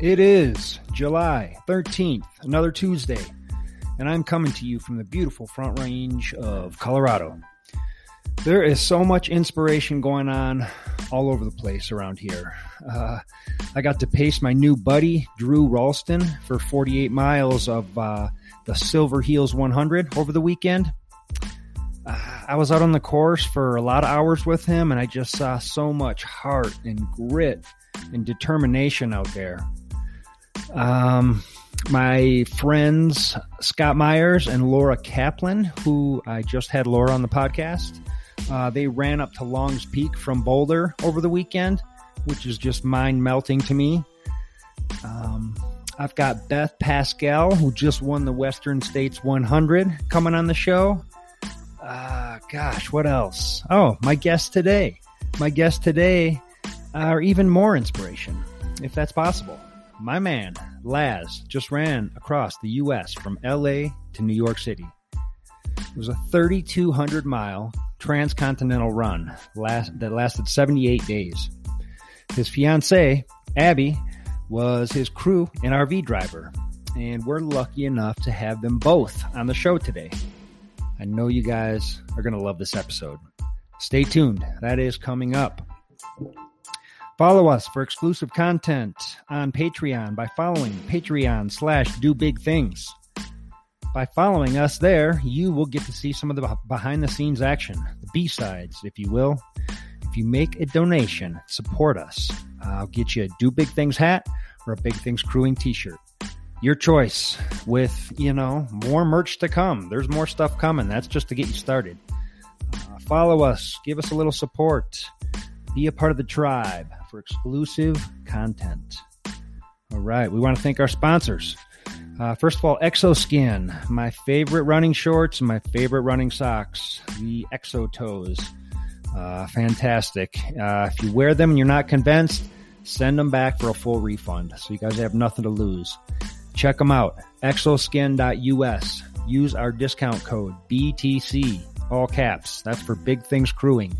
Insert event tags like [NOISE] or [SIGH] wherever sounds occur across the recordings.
It is July 13th, another Tuesday, and I'm coming to you from the beautiful Front Range of Colorado. There is so much inspiration going on all over the place around here. Uh, I got to pace my new buddy, Drew Ralston, for 48 miles of uh, the Silverheels 100 over the weekend. Uh, I was out on the course for a lot of hours with him, and I just saw so much heart and grit and determination out there. Um, my friends Scott Myers and Laura Kaplan, who I just had Laura on the podcast, uh, they ran up to Long's Peak from Boulder over the weekend, which is just mind melting to me. Um, I've got Beth Pascall, who just won the Western States 100, coming on the show. Uh, gosh, what else? Oh, my guest today. My guest today are even more inspiration, if that's possible. My man, Laz, just ran across the U.S. from LA to New York City. It was a 3,200 mile transcontinental run last, that lasted 78 days. His fiancee, Abby, was his crew and RV driver, and we're lucky enough to have them both on the show today. I know you guys are going to love this episode. Stay tuned. That is coming up. Follow us for exclusive content on Patreon by following Patreon slash Do Big Things. By following us there, you will get to see some of the behind the scenes action, the B sides, if you will. If you make a donation, support us. I'll get you a Do Big Things hat or a Big Things Crewing t shirt. Your choice with, you know, more merch to come. There's more stuff coming. That's just to get you started. Uh, follow us, give us a little support, be a part of the tribe for exclusive content. All right, we want to thank our sponsors. Uh, first of all, Exoskin, my favorite running shorts my favorite running socks, the Exo Toes. Uh, fantastic. Uh, if you wear them and you're not convinced, send them back for a full refund. So you guys have nothing to lose. Check them out. Exoskin.us. Use our discount code BTC, all caps. That's for Big Things Crewing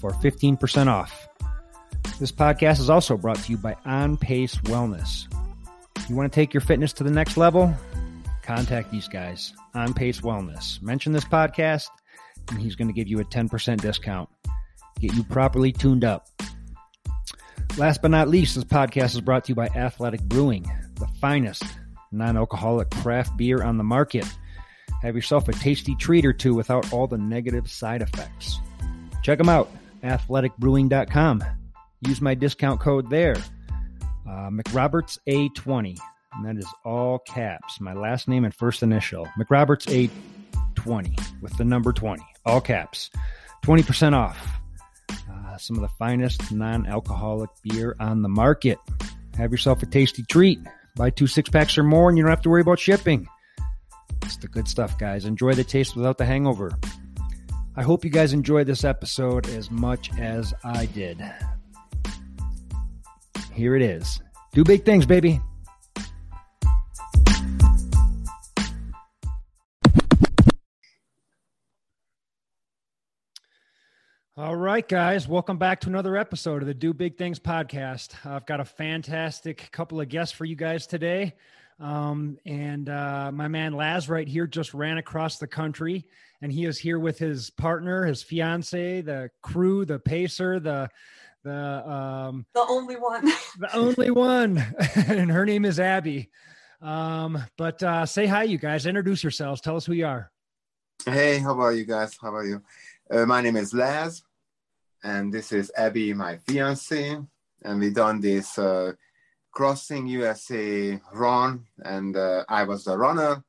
for 15% off. This podcast is also brought to you by On Pace Wellness. You want to take your fitness to the next level? Contact these guys, On Pace Wellness. Mention this podcast, and he's going to give you a 10% discount. Get you properly tuned up. Last but not least, this podcast is brought to you by Athletic Brewing, the finest non alcoholic craft beer on the market. Have yourself a tasty treat or two without all the negative side effects. Check them out, athleticbrewing.com. Use my discount code there, uh, McRoberts A20. And that is all caps. My last name and first initial. McRoberts A20 with the number 20. All caps. 20% off. Uh, some of the finest non alcoholic beer on the market. Have yourself a tasty treat. Buy two six packs or more, and you don't have to worry about shipping. It's the good stuff, guys. Enjoy the taste without the hangover. I hope you guys enjoyed this episode as much as I did. Here it is. Do big things, baby. All right, guys, welcome back to another episode of the Do Big Things podcast. I've got a fantastic couple of guests for you guys today. Um, and uh, my man Laz right here just ran across the country, and he is here with his partner, his fiance, the crew, the pacer, the the um the only one. [LAUGHS] the only one [LAUGHS] and her name is abby. Um but uh say hi you guys. Introduce yourselves. Tell us who you are. Hey how are you guys? How are you? Uh, my name is laz and this is abby my fiance and we done this uh crossing usa run and uh, i was the runner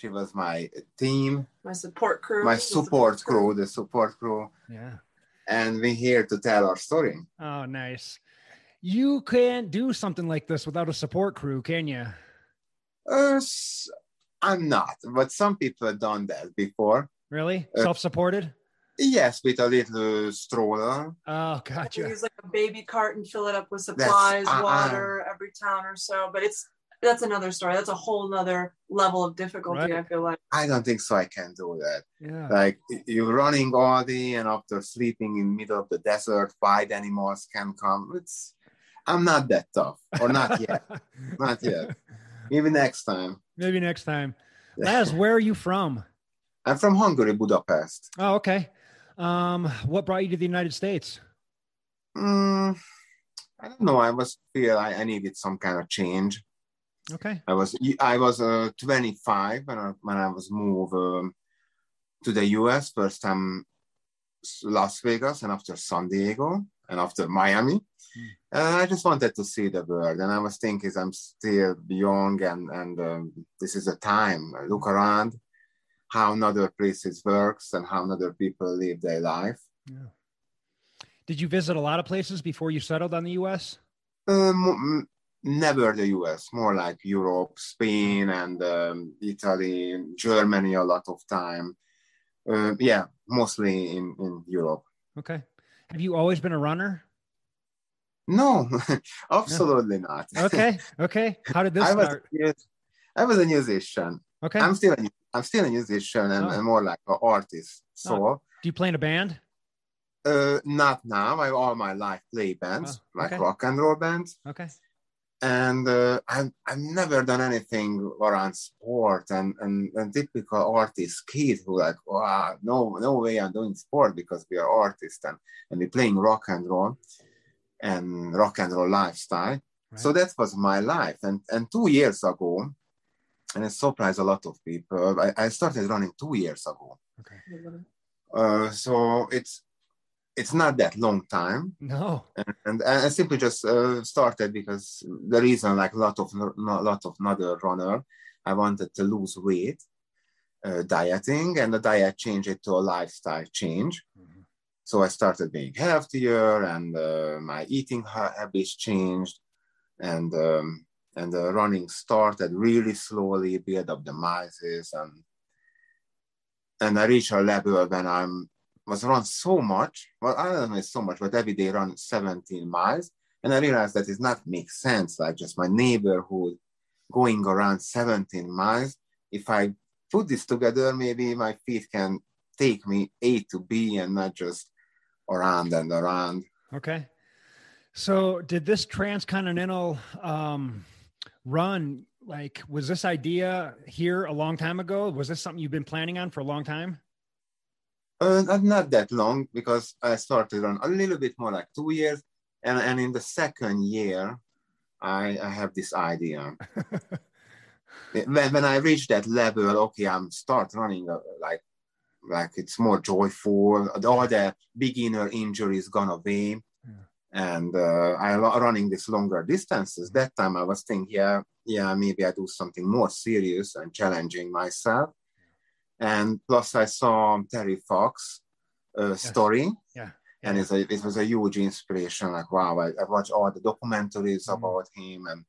she was my team my support crew my support, support crew, crew the support crew yeah and we're here to tell our story. Oh, nice. You can't do something like this without a support crew, can you? Uh, I'm not, but some people have done that before. Really? Uh, Self-supported? Yes, with a little stroller. Oh, gotcha. Use like a baby cart and fill it up with supplies, uh, water every town or so. But it's that's another story. That's a whole nother level of difficulty. Right. I feel like. I don't think so. I can do that. Yeah. Like you're running all day and after sleeping in middle of the desert, wild animals can come. It's. I'm not that tough, or not yet. [LAUGHS] not yet. Maybe next time. Maybe next time. Laz, where are you from? I'm from Hungary, Budapest. Oh, okay. Um, what brought you to the United States? Mm, I don't know. I was feel I, I needed some kind of change. Okay. I was I was uh, 25 when I, when I was moved um, to the US first time Las Vegas and after San Diego and after Miami. Mm. And I just wanted to see the world. And I was thinking I'm still young and and um, this is a time. I look around how another places works and how other people live their life. Yeah. Did you visit a lot of places before you settled on the US? Um, never the US, more like Europe, Spain, and um, Italy, Germany a lot of time. Uh, yeah, mostly in, in Europe. Okay. Have you always been a runner? No, [LAUGHS] absolutely no. not. okay. [LAUGHS] Okay. How did this I start? Was, I was a musician. Okay. I'm still a, I'm still a musician and, oh. and more like an artist. So, oh. do you play in a band? Uh, not now. I all my life play bands, oh, okay. like rock and roll bands. Okay. And uh, I've, I've never done anything around sport and, and, and typical artist kid who like, wow, no, no way I'm doing sport because we are artists and, and we're playing rock and roll and rock and roll lifestyle. Right. So that was my life. And, and two years ago, and it surprised a lot of people, I, I started running two years ago. Okay. Uh, so it's it's not that long time. No. And, and I simply just uh, started because the reason, like a lot of a lot of another runner, I wanted to lose weight, uh, dieting, and the diet changed it to a lifestyle change. Mm-hmm. So I started being healthier, and uh, my eating habits changed, and um, and the running started really slowly, build up the miles, and and I reached a level when I'm was run so much. Well, I don't know so much, but every day run 17 miles. And I realized that it not make sense, like just my neighborhood going around 17 miles. If I put this together, maybe my feet can take me A to B and not just around and around. Okay. So did this transcontinental um, run, like, was this idea here a long time ago? Was this something you've been planning on for a long time? Uh, not, not that long because I started on a little bit more like two years. And, and in the second year, I, I have this idea. [LAUGHS] when, when I reach that level, okay, I'm start running uh, like like it's more joyful. All the beginner injuries gone away, yeah. and uh, I running this longer distances. That time I was thinking, yeah, yeah, maybe I do something more serious and challenging myself. And plus, I saw Terry Fox uh, yes. story. Yeah. And it's a, it was a huge inspiration. Like, wow, I, I watched all the documentaries mm. about him and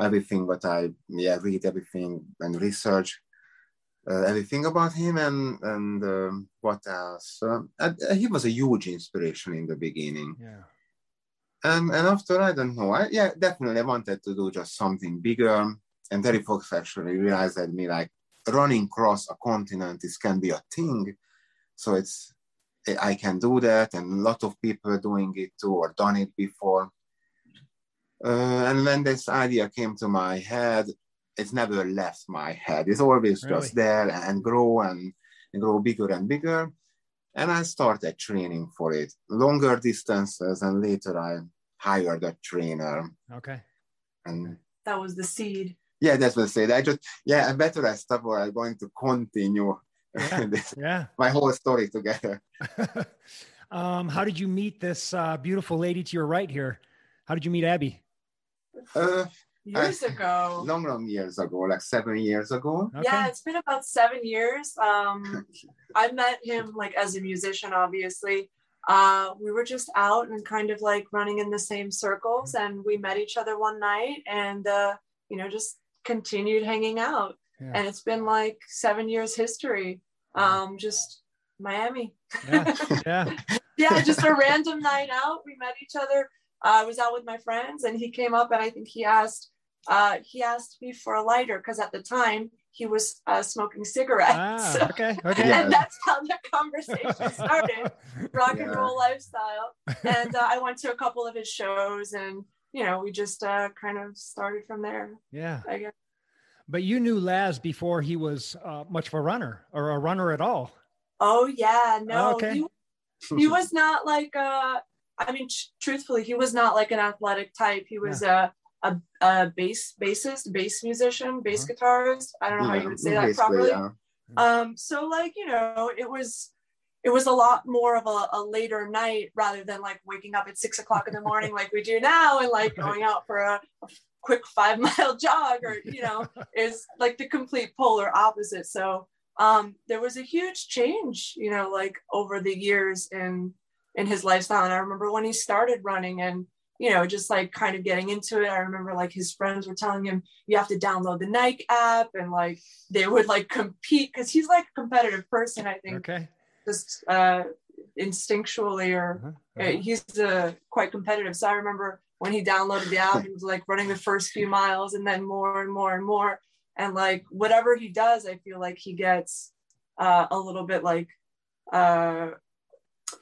everything, but I yeah read everything and research uh, everything about him and and um, what else. Um, he was a huge inspiration in the beginning. Yeah. And and after I don't know, I yeah definitely I wanted to do just something bigger. And Terry Fox actually realized that me like running across a continent is can be a thing. So it's I can do that, and a lot of people are doing it too or done it before. Uh, and when this idea came to my head, it's never left my head. It's always really? just there and grow and, and grow bigger and bigger. And I started training for it, longer distances, and later I hired a trainer. Okay. And that was the seed yeah, that's what I said. I just yeah, I better I stop or I'm going to continue [LAUGHS] yeah, this, yeah. my whole story together. [LAUGHS] um, how did you meet this uh, beautiful lady to your right here? How did you meet Abby? Uh, years I, ago. Long, long years ago, like seven years ago. Okay. Yeah, it's been about seven years. Um, [LAUGHS] I met him like as a musician, obviously. Uh, we were just out and kind of like running in the same circles, and we met each other one night, and uh, you know, just continued hanging out. Yeah. And it's been like seven years history. Um, just Miami. Yeah. [LAUGHS] Yeah. yeah. Just a random night out. We met each other. Uh, I was out with my friends and he came up and I think he asked, uh, he asked me for a lighter because at the time he was uh, smoking cigarettes. Ah, [LAUGHS] okay, okay. and that's how the conversation started. [LAUGHS] Rock yeah. and roll lifestyle. And uh, I went to a couple of his shows and you know, we just uh, kind of started from there. Yeah. I guess. But you knew Laz before he was uh, much of a runner or a runner at all. Oh yeah, no, Oh, okay. he, [LAUGHS] he was not like uh I mean, tr- truthfully, he was not like an athletic type. He was a a, a bass bassist, bass musician, bass Uh-huh. guitarist. I don't know how you would say that properly. yeah. Um, so like you know, it was it was a lot more of a, a later night rather than like waking up at six o'clock in the morning like we do now and like going out for a, a quick five [LAUGHS] mile jog or you know is like the complete polar opposite. So um there was a huge change, you know, like over the years in in his lifestyle. And I remember when he started running and you know, just like kind of getting into it. I remember like his friends were telling him you have to download the Nike app and like they would like compete because he's like a competitive person, I think, Okay. Just uh instinctually or Uh-huh. uh, he's uh, quite competitive. So I remember when he downloaded the app, he was like running the first few miles and then more and more and more. And like whatever he does, I feel like he gets uh, a little bit like uh,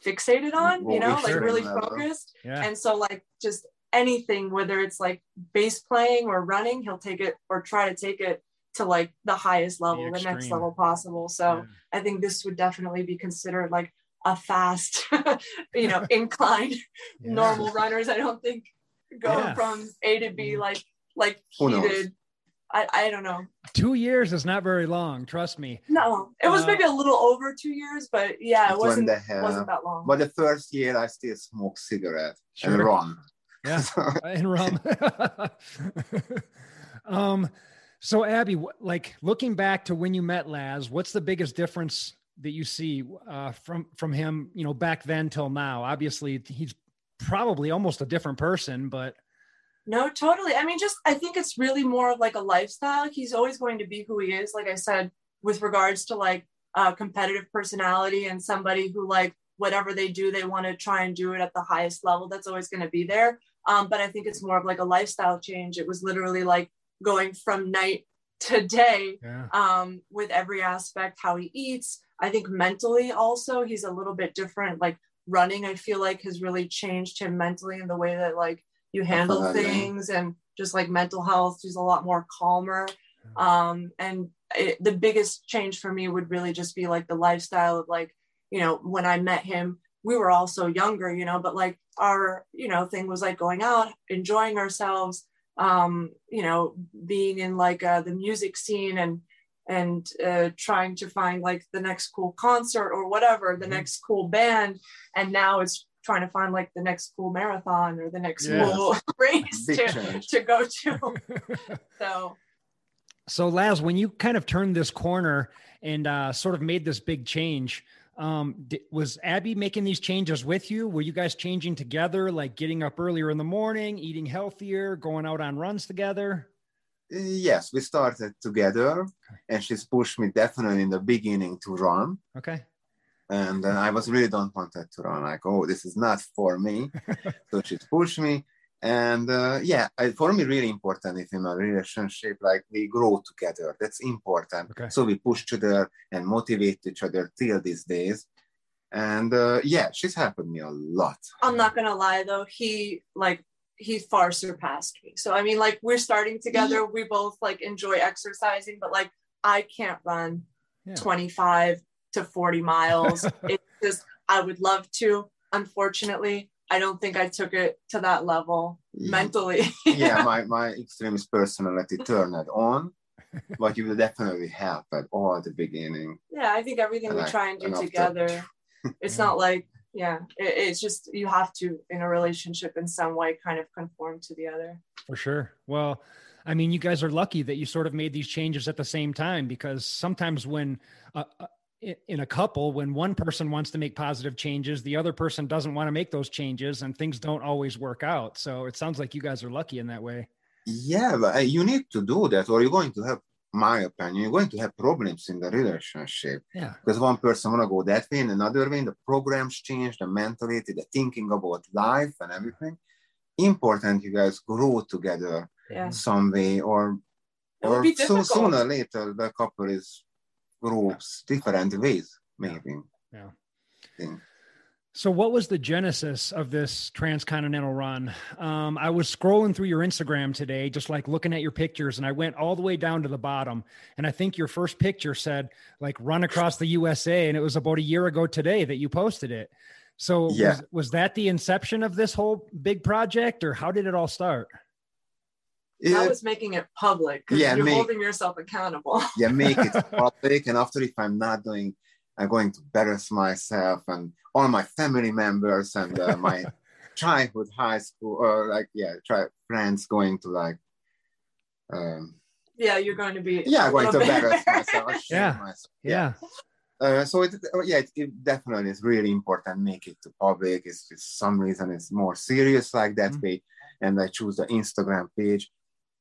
fixated on, you know, like really focused. Yeah. And so like just anything, whether it's like bass playing or running, he'll take it or try to take it to like the highest level, the, next level possible. So I think this would definitely be considered like a fast, [LAUGHS] you know, [LAUGHS] inclined Yeah. normal runners. I don't think go Yeah. from A to B like like Who knows? heated. I, I don't know. Two years is not very long. Trust me. No, it was Uh, maybe a little over two years, but yeah, it wasn't wasn't that long. But the first year, I still smoke cigarette and Sure. run. Yeah. [LAUGHS] in rum. um, so Abby, like looking back to when you met Laz, what's the biggest difference that you see uh, from from him? You know, back then till now. Obviously, he's probably almost a different person, but No, totally. I mean, just I think it's really more of like a lifestyle. He's always going to be who he is, like I said, with regards to like uh, competitive personality and somebody who like whatever they do, they want to try and do it at the highest level. That's always going to be there. Um, but I think it's more of like a lifestyle change. It was literally like going from night to day yeah, um, with every aspect, how he eats. I think mentally also he's a little bit different. Like running, I feel like has really changed him mentally in the way that like you handle Definitely. things and just like mental health. He's a lot more calmer. Um, and it, the biggest change for me would really just be like the lifestyle of like, you know, when I met him, we were also younger, you know, but like our, you know, thing was like going out, enjoying ourselves, um, you know, being in like uh, the music scene and and uh, trying to find like the next cool concert or whatever, the Mhm. next cool band. And now it's trying to find like the next cool marathon or the next Yeah. cool [LAUGHS] race Big to, change. to go to. [LAUGHS] So so Laz, when you kind of turned this corner and uh, sort of made this big change, um, was Abby making these changes with you? Were you guys changing together, like getting up earlier in the morning, eating healthier, going out on runs together? Yes, we started together, and she's pushed me definitely in the beginning to run. Okay. And uh, I was really don't want to run. Like, oh, this is not for me. [LAUGHS] so she's pushed me. And uh, yeah, I, for me, really important if in a relationship, like we grow together. That's important. Okay. So we push each other and motivate each other till these days. And uh, yeah, she's helped me a lot. I'm not gonna lie though, he like he far surpassed me. So I mean, like we're starting together. We both like enjoy exercising, but like I can't run Yeah. 25 to 40 miles. [LAUGHS] it's just I would love to. Unfortunately, I don't think I took it to that level Yeah. mentally. yeah, [LAUGHS] my, my extremist personality turned [LAUGHS] it on, but you will definitely have at all at the beginning. yeah, I think everything And we I- try and do and after- together. [LAUGHS] It's Yeah. not like yeah, it, it's just you have to in a relationship in some way kind of conform to the other. For sure. Well, I mean, you guys are lucky that you sort of made these changes at the same time because sometimes when i- in a couple, when one person wants to make positive changes, the other person doesn't want to make those changes and things don't always work out. So it sounds like you guys are lucky in that way. Yeah, but uh, you need to do that, or you're going to have, my opinion, you're going to have problems in the relationship Yeah. because one person want to go that way and another way. and The programs change, the mentality, the thinking about life and everything. Important, you guys grow together Yeah. some way, or or be so, sooner or later the couple is grows different ways, maybe. Yeah. Think. So, what was the genesis of this transcontinental run? Um, I was scrolling through your Instagram today, just like looking at your pictures, and I went all the way down to the bottom. And I think your first picture said, like, run across the USA. And it was about a year ago today that you posted it. So, Yeah. was, was that the inception of this whole big project, or how did it all start? That was making it public because Yeah, you're make- holding yourself accountable. [LAUGHS] yeah, make it [LAUGHS] public. And after, if I'm not doing, I'm going to embarrass myself and all my family members and uh, my [LAUGHS] childhood high school or like yeah, try friends going to like um yeah, you're going to be. yeah, a going to little embarrass myself. Yeah. myself. Yeah. Uh, so it, yeah, it, it definitely is really important. Make it to public. It's, it's some reason it's more serious like that Mhm. way, and I choose the Instagram page,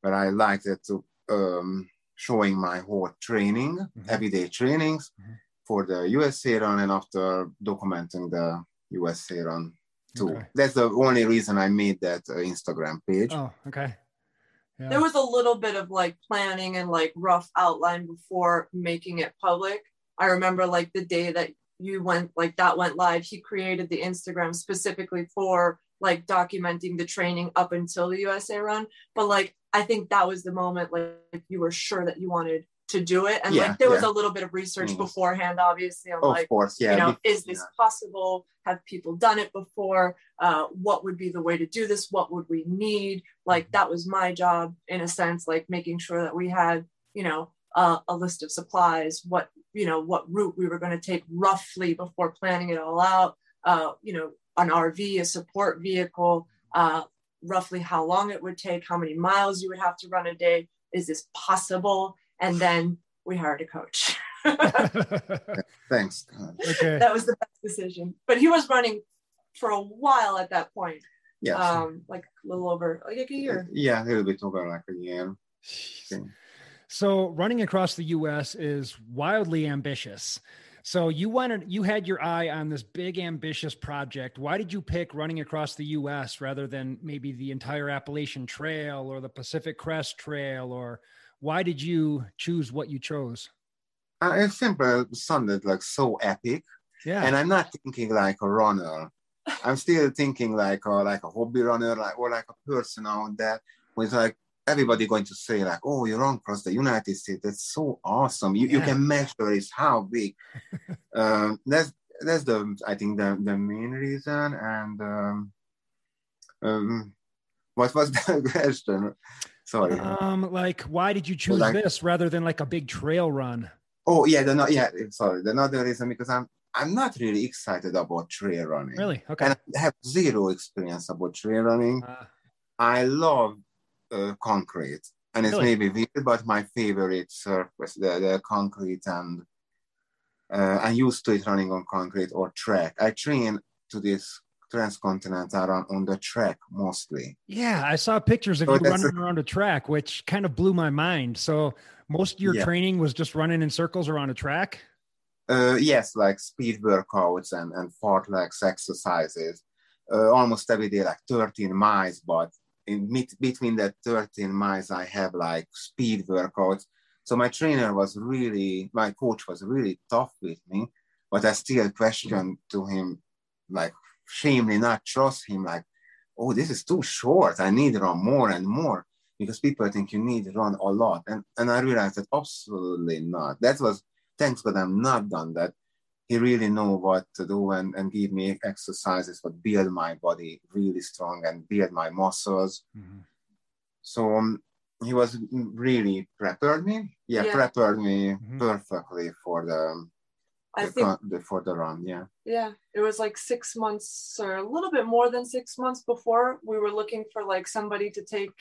but I like that to um, showing my whole training, Mhm. everyday trainings Mhm. for the USA run, and after documenting the USA run too. Okay. That's the only reason I made that uh, Instagram page. Oh, okay. Yeah. There was a little bit of like planning and like rough outline before making it public. I remember like the day that you went like that went live, he created the Instagram specifically for like documenting the training up until the USA run. But like I think that was the moment like you were sure that you wanted to do it. And Yeah, like there was a little bit of research Mhm. beforehand, obviously, on of like course, yeah. you know is this yeah. possible have people done it before uh, what would be the way to do this what would we need like that was my job in a sense like making sure that we had you know uh, a list of supplies what you know what route we were going to take roughly before planning it all out uh, you know an rv a support vehicle uh, roughly how long it would take how many miles you would have to run a day is this possible and then we hired a coach [LAUGHS] Thanks. Okay. that was the best decision. But he was running for a while at that point, Yeah. um, like a little over like a year. yeah, a little bit over like a year. So running across the US is wildly ambitious. So you wanted you had your eye on this big ambitious project. Why did you pick running across the US rather than maybe the entire Appalachian Trail or the Pacific Crest Trail or why did you choose what you chose? Uh, It simply sounded like so epic. Yeah. and I'm not thinking like a runner. I'm still thinking like a, like a hobby runner, like or like a person out there with like everybody going to say like, "Oh, you run across the United States. That's so awesome. You, you can measure it. How big?" [LAUGHS] um, that's that's the I think the the main reason. And um, um, what was [LAUGHS] the question? Sorry. um like why did you choose like- this rather than like a big trail run? oh yeah, the no, yeah. Sorry, the another reason because I'm I'm not really excited about trail running. Really? Okay. and I have zero experience about trail running. Uh, I love uh, concrete, and it's Really? maybe weird, but my favorite surface, the, the concrete, and uh, I'm used to it running on concrete or track. I train to this transcontinental run on the track mostly. Yeah, I saw pictures of So you running around a track, which kind of blew my mind. So most of your Yeah. training was just running in circles around a track. Uh, yes, like speed workouts and, and fartleks exercises, uh, almost every day, like 13 miles. But in between that 13 miles, I have like speed workouts. So my trainer was really, my coach was really tough with me, but I still questioned to him, like shamefully not trust him, like, oh, this is too short. I need to run more and more because people think you need to run a lot. And, and I realized that absolutely not. That was thanks God I'm not done that. He really know what to do and, and give me exercises that build my body really strong and build my muscles. So um, he was really prepared me. Yeah, Yeah. prepared me Mhm. perfectly for the, I the, think the for the run. Yeah. yeah, it was like six months or a little bit more than six months before we were looking for like somebody to take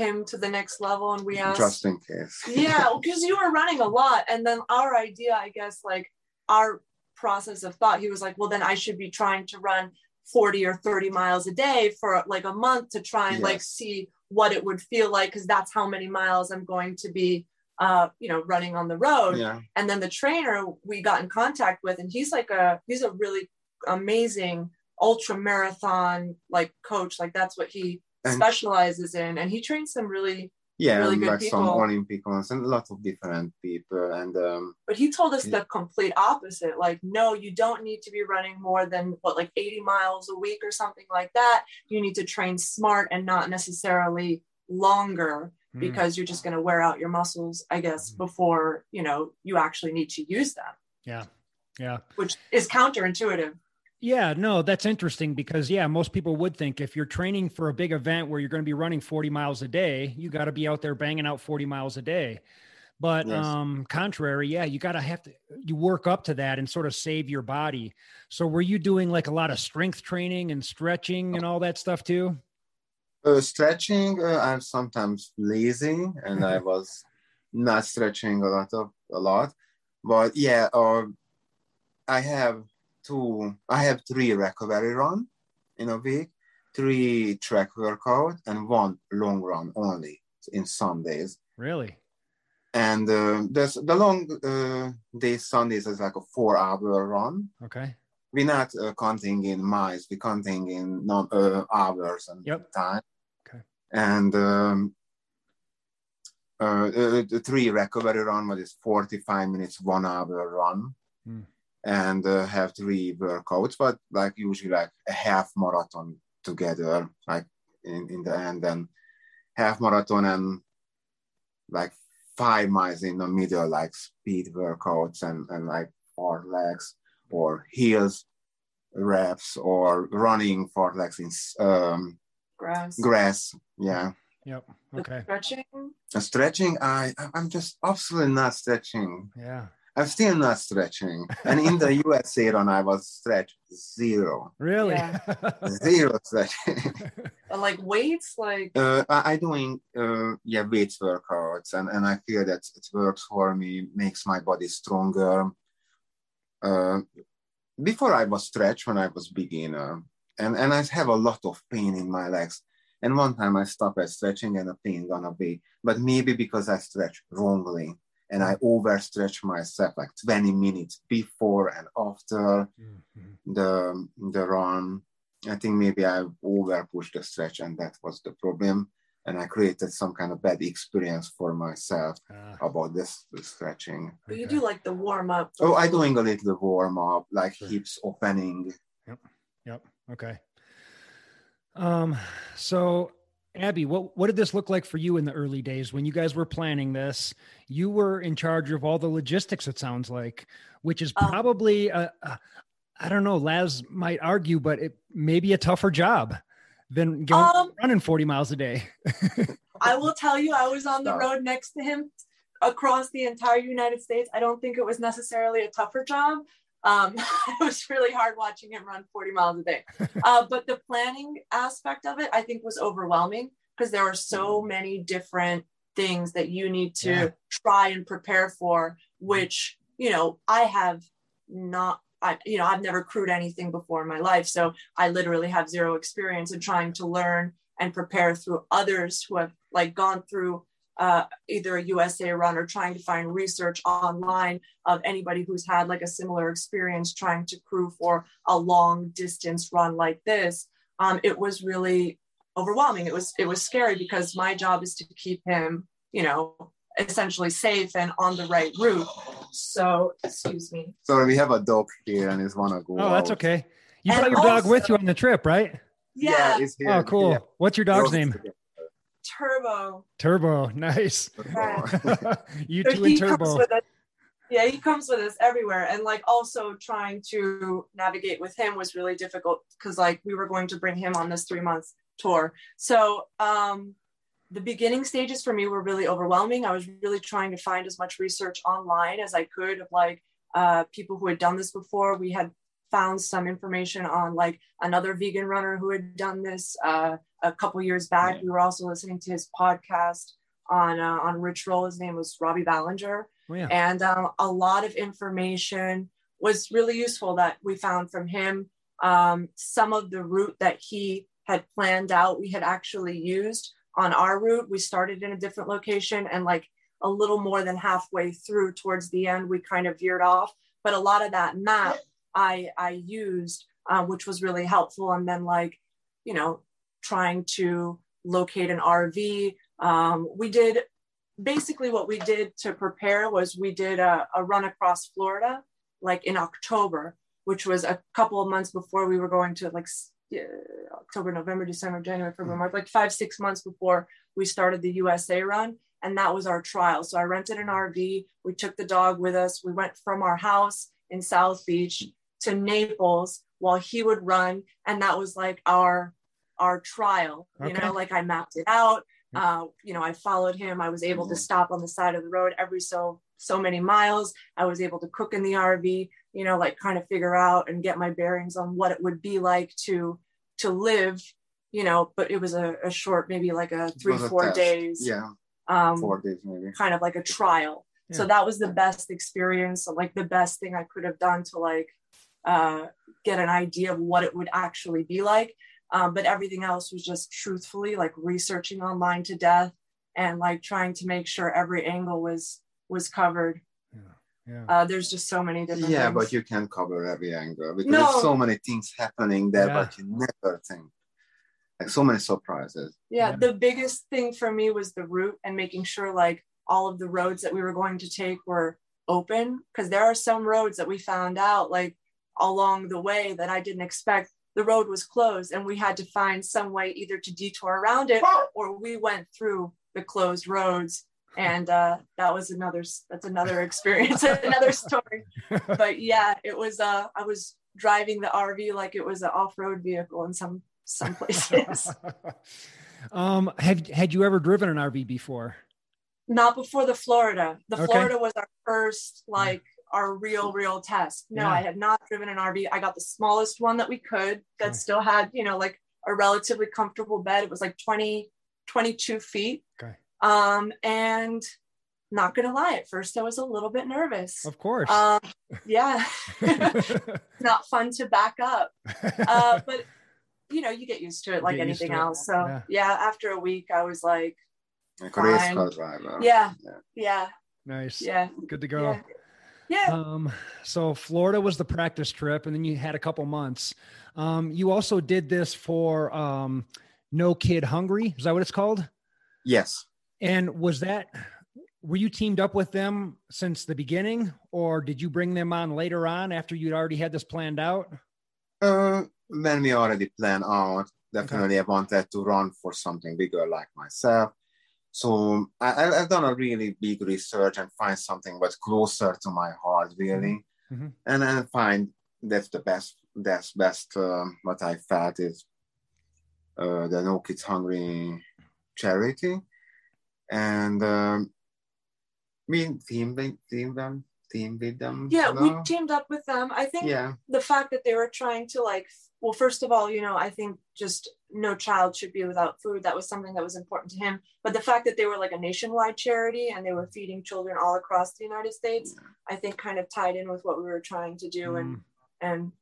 him to the next level, and we asked Just in case. yeah [LAUGHS] because you were running a lot and then our idea i guess like our process of thought. He was like well then i should be trying to run 40 or 30 miles a day for like a month to try and like see what it would feel like because that's how many miles i'm going to be uh you know running on the road. Yeah. and then the trainer we got in contact with and he's like a he's a really amazing ultra marathon like coach. Like that's what he And- specializes in. And he trains some really yeah, really good like some people. Olympic ones and a lot of different people. And um, But he told us Yeah. the complete opposite. Like, no, you don't need to be running more than what, like 80 miles a week or something like that. You need to train smart and not necessarily longer Mm. because you're just going to wear out your muscles, I guess, Mhm. before you know you actually need to use them, yeah, yeah. which is counterintuitive. Yeah, no, that's interesting because yeah, most people would think if you're training for a big event where you're going to be running 40 miles a day, you got to be out there banging out 40 miles a day. But Yes. um contrary, yeah, you got to have to you work up to that and sort of save your body. So were you doing like a lot of strength training and stretching and all that stuff too? uh, stretching, uh, I'm sometimes lazy and I [LAUGHS] was not stretching a lot of a lot. But yeah, uh, I have two, I have three recovery run in a week, three track workout, and one long run only in some days. Really? And uh, there's the long uh, days, Sundays is like a four hour run. Okay. We're not uh, counting in miles, we're counting in num- uh, hours and Yep. time. Okay. And um, uh, the, the three recovery run was is 45 minutes, one hour run. Hmm. And uh, have three workouts, but like usually like a half marathon together, like in, in the end, and half marathon and like five miles in the middle, like speed workouts and, and like hard legs or heels reps or running for legs in um, Grass. grass. Yeah. Yep. The Okay. Stretching. And stretching, I I'm just absolutely not stretching. Yeah. I'm still not stretching. And in the USA run, I was stretched zero, Really? [LAUGHS] zero stretching. [LAUGHS] And like weights, like uh, I, I doing uh, yeah weights workouts, and and I feel that it works for me, makes my body stronger. Uh, before I was stretched when I was beginner, and and I have a lot of pain in my legs. And one time I stopped at stretching and the pain gone away. But maybe because I stretched wrongly and I overstretch myself like 20 minutes before and after Mhm. the the run. I think maybe I over pushed the stretch and that was the problem. And I created some kind of bad experience for myself Ah, about this, this stretching. but you do like the warm up. Oh, I doing a little warm up, like Sure. hips opening. Yep. Yep. Okay. Um, so Abby, what what did this look like for you in the early days when you guys were planning this? You were in charge of all the logistics. It sounds like, which is Um, probably a, a I don't know. Laz might argue, but it may be a tougher job than going Um, running forty miles a day. I will tell you, I was on the road next to him across the entire United States. I don't think it was necessarily a tougher job. Um, [LAUGHS] it was really hard watching him run 40 miles a day. [LAUGHS] Uh, but the planning aspect of it, I think, was overwhelming because there are so many different things that you need to Yeah. try and prepare for, which, you know, I have not. I, you know, I've never crewed anything before in my life, so I literally have zero experience in trying to learn and prepare through others who have like gone through uh, either a USA run or trying to find research online of anybody who's had like a similar experience trying to crew for a long distance run like this. Um, it was really overwhelming. It was it was scary because my job is to keep him, you know, essentially safe and on the right route. So excuse me. Sorry, we have a dog here and he's wanna go. Oh, that's okay. You And brought your dog with you on the trip, right? Yeah, it's here. Oh, cool. Yeah. What's your dog's name? Turbo. Turbo. Nice. [LAUGHS] you So two he and Turbo. us. Yeah, he comes with us everywhere. And like also trying to navigate with him was really difficult because like we were going to bring him on this three months tour. So um the beginning stages for me were really overwhelming. I was really trying to find as much research online as I could of like uh, people who had done this before. We had found some information on like another vegan runner who had done this uh, a couple years back. We were also listening to his podcast on uh, on Rich Roll. His name was Robbie Balenger, Oh, yeah. and um, a lot of information was really useful that we found from him. Um, some of the route that he had planned out, we had actually used on our route. We started in a different location, and like a little more than halfway through, towards the end, we kind of veered off. But a lot of that map I I used, uh, which was really helpful. And then like, you know, trying to locate an RV, Um, we did basically what we did to prepare was we did a, a run across Florida like in October, which was a couple of months before we were going to like October, November, December, January, February, March, like five, six months before we started the USA run. And that was our trial. So I rented an RV. We took the dog with us. We went from our house in South Beach to Naples while he would run. And that was like our our trial. You know, like I mapped it out. Uh, you know, I followed him. I was able to stop on the side of the road every so so many miles. I was able to cook in the RV, you know, like kind of figure out and get my bearings on what it would be like to to live, you know, but it was a, a short, maybe like a three, four days. Yeah um, four days maybe. kind of like a trial. Yeah. So that was the best experience, like the best thing I could have done to like uh, get an idea of what it would actually be like. Um, but everything else was just truthfully like researching online to death and like trying to make sure every angle was was covered. Yeah. Uh, there's just so many different. Yeah, things. but you can't cover every angle because No. there's so many things happening there, Yeah. but you never think. Like so many surprises. yeah, Yeah. the biggest thing for me was the route and making sure like all of the roads that we were going to take were open because there are some roads that we found out like along the way that I didn't expect the road was closed and we had to find some way either to detour around it or we went through the closed roads and uh, that was another that's another experience [LAUGHS] another story [LAUGHS] but yeah it was uh I was driving the RV like it was an off-road vehicle in some some places [LAUGHS] um, have had you ever driven an RV before? not before the Florida. The Okay. Florida was our first, like, our real, real test. No, Yeah. I had not driven an RV. I got the smallest one that we could that Okay. still had, you know, like a relatively comfortable bed. It was like 20, 22 feet. Okay. Um, and not gonna lie, at first I was a little bit nervous. Of course. Um, [LAUGHS] yeah, [LAUGHS] not fun to back up. Uh, but you know, you get used to it like anything to it. else. So Yeah. yeah, after a week, I was like, Like a race Fine. yeah, Yeah. yeah, nice. yeah, Good to go. yeah. Yeah. Um, so Florida was the practice trip, and then you had a couple months. Um, you also did this for um, No Kid Hungry. Is that what it's called? Yes. And was that were you teamed up with them since the beginning, or did you bring them on later on after you'd already had this planned out? Uh, when we already planned out, definitely I wanted to run for something bigger like myself. So I, I- I've done a really big research and find something that's closer to my heart, really, Mhm. and I find that's the best. That's best. Um, what I felt is uh, the No Kids Hungry charity, and um, we team team them, team with them. yeah we teamed up with them i think yeah. the fact that they were trying to like well first of all you know i think just no child should be without food that was something that was important to him. But the fact that they were like a nationwide charity and they were feeding children all across the united states i think kind of tied in with what we were trying to do and Mm. and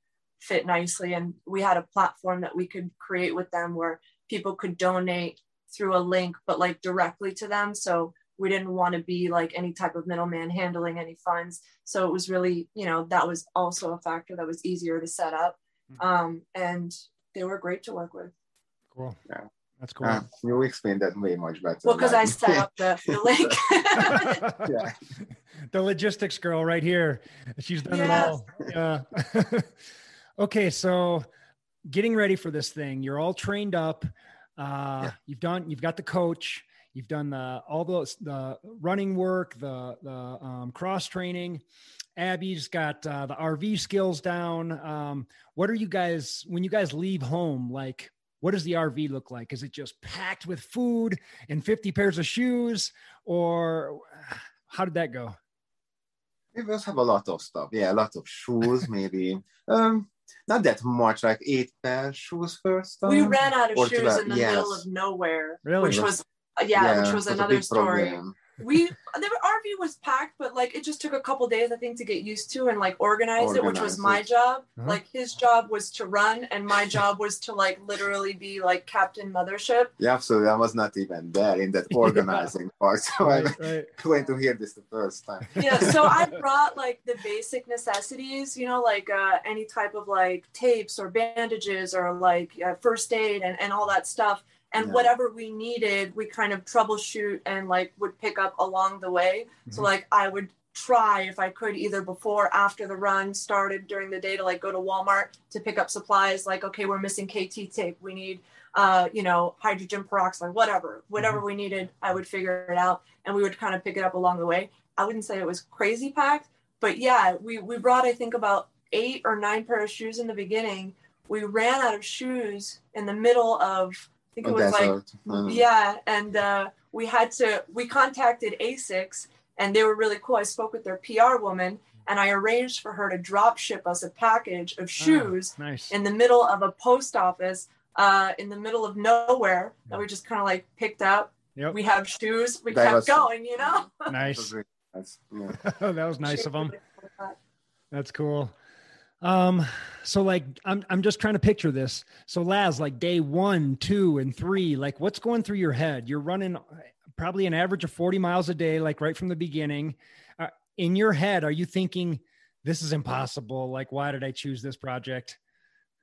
fit nicely. And we had a platform that we could create with them where people could donate through a link but like directly to them. So we didn't want to be like any type of middleman handling any funds. So it was really you know that was also a factor that was easier to set up. Um, and they were great to work with Cool. Yeah. That's cool. Uh, you explained that way much better. well because i set up the, the link [LAUGHS] Yeah. the logistics girl right here. She's done Yes. it all. Yeah. [LAUGHS] okay, so getting ready for this thing, you're all trained up. Uh, Yeah. You've done. You've got the coach. You've done the all the the running work, the the um, cross training. Abby's got uh, the RV skills down. Um, what are you guys when you guys leave home? Like, what does the RV look like? Is it just packed with food and 50 pairs of shoes, or how did that go? We just have a lot of stuff. Yeah, a lot of shoes, maybe. [LAUGHS] um, not that much, like eight pair shoes first. Time. we ran out of or shoes 12, in the yes. middle of nowhere Really? which was uh, yeah, which it was another story problem. We the RV was packed, but like it just took a couple days, I think, to get used to and like organize, it, which was Organize my it. job. Uh-huh. Like his job was to run, and my [LAUGHS] job was to like literally be like Captain Mothership. Yeah, so I was not even there in that [LAUGHS] organizing part. So Right, I'm [LAUGHS] right. going to hear this the first time. Yeah, so I brought like the basic necessities, you know, like uh, any type of like tapes or bandages or like uh, first aid and, and all that stuff. And Yeah. whatever we needed we kind of troubleshoot and like would pick up along the way. So Mhm. like i would try if i could either before or after the run started during the day to like go to walmart to pick up supplies like okay we're missing kt tape. We need uh you know hydrogen peroxide whatever whatever we needed i would figure it out and we would kind of pick it up along the way. I wouldn't say it was crazy packed but yeah we we brought i think about eight or nine pair of shoes in the beginning. We ran out of shoes in the middle of i think it A was like desert. Yeah, and uh, we had to we contacted Asics, and they were really cool. I spoke with their PR woman, and I arranged for her to drop ship us a package of shoes Nice. in the middle of a post office, uh, in the middle of nowhere that we just kind of like picked up. Yep. We have shoes. We That kept was- going, you know. [LAUGHS] Nice. really nice. Yeah. [LAUGHS] that was nice of them. [LAUGHS] That's cool. Um, so like I'm I'm just trying to picture this. So Laz, like day one, two, and three, like what's going through your head? You're running probably an average of 40 miles a day, like right from the beginning. Uh, in your head, are you thinking this is impossible? Like, why did I choose this project?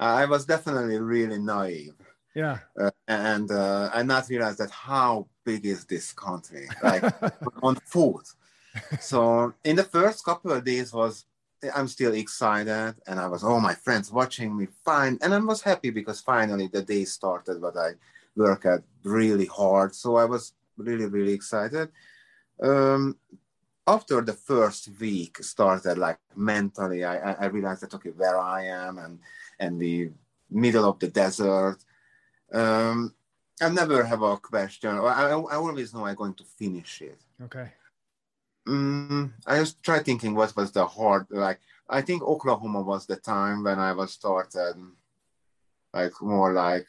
I was definitely really naive. Yeah. uh, and uh, I not realize that how big is this country, like [LAUGHS] on food. So in the first couple of days was I'm still excited, and I was oh my friends watching me fine, and I was happy because finally the day started, but I worked at really hard, so I was really really excited. Um, after the first week started, like mentally, I- I realized that okay, where I am and and the middle of the desert. Um, I never have a question. I, I, always know I'm going to finish it. Okay. Mm, I just try thinking what was the hard like. I think Oklahoma was the time when I was started, like more like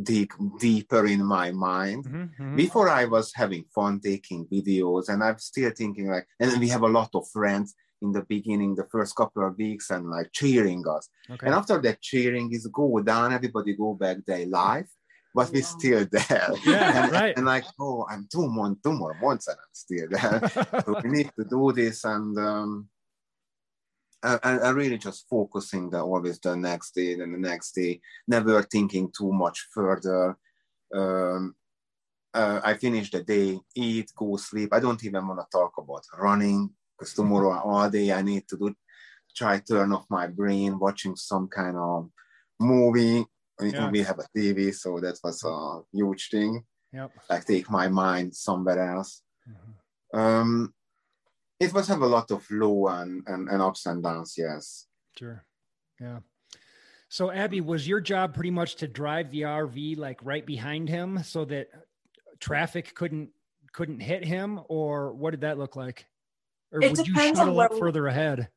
deep deeper in my mind. Mhm, mhm. Before I was having fun taking videos, and I'm still thinking like, and we have a lot of friends in the beginning, the first couple of weeks, and like cheering us. Okay. And after that cheering is go down, everybody go back their life, but we're still there. [LAUGHS] Yeah, and, right. and like, oh, I'm two more, two more months and I'm still there. [LAUGHS] so we need to do this and um I, I I really just focusing the always the next day and the next day, never thinking too much further. Um uh, I finish the day, eat, go sleep. I don't even want to talk about running because tomorrow all day I need to do try turn off my brain watching some kind of movie. We- Yeah. We have a TV, so that was a huge thing. Yep. Like take my mind somewhere else. Mhm. Um, it was have a lot of low and, and, and ups and downs. Yes. Sure. Yeah. So Abby, was your job pretty much to drive the RV like right behind him so that traffic couldn't couldn't hit him, or what did that look like? Or It would you depends on shuttle we- further ahead?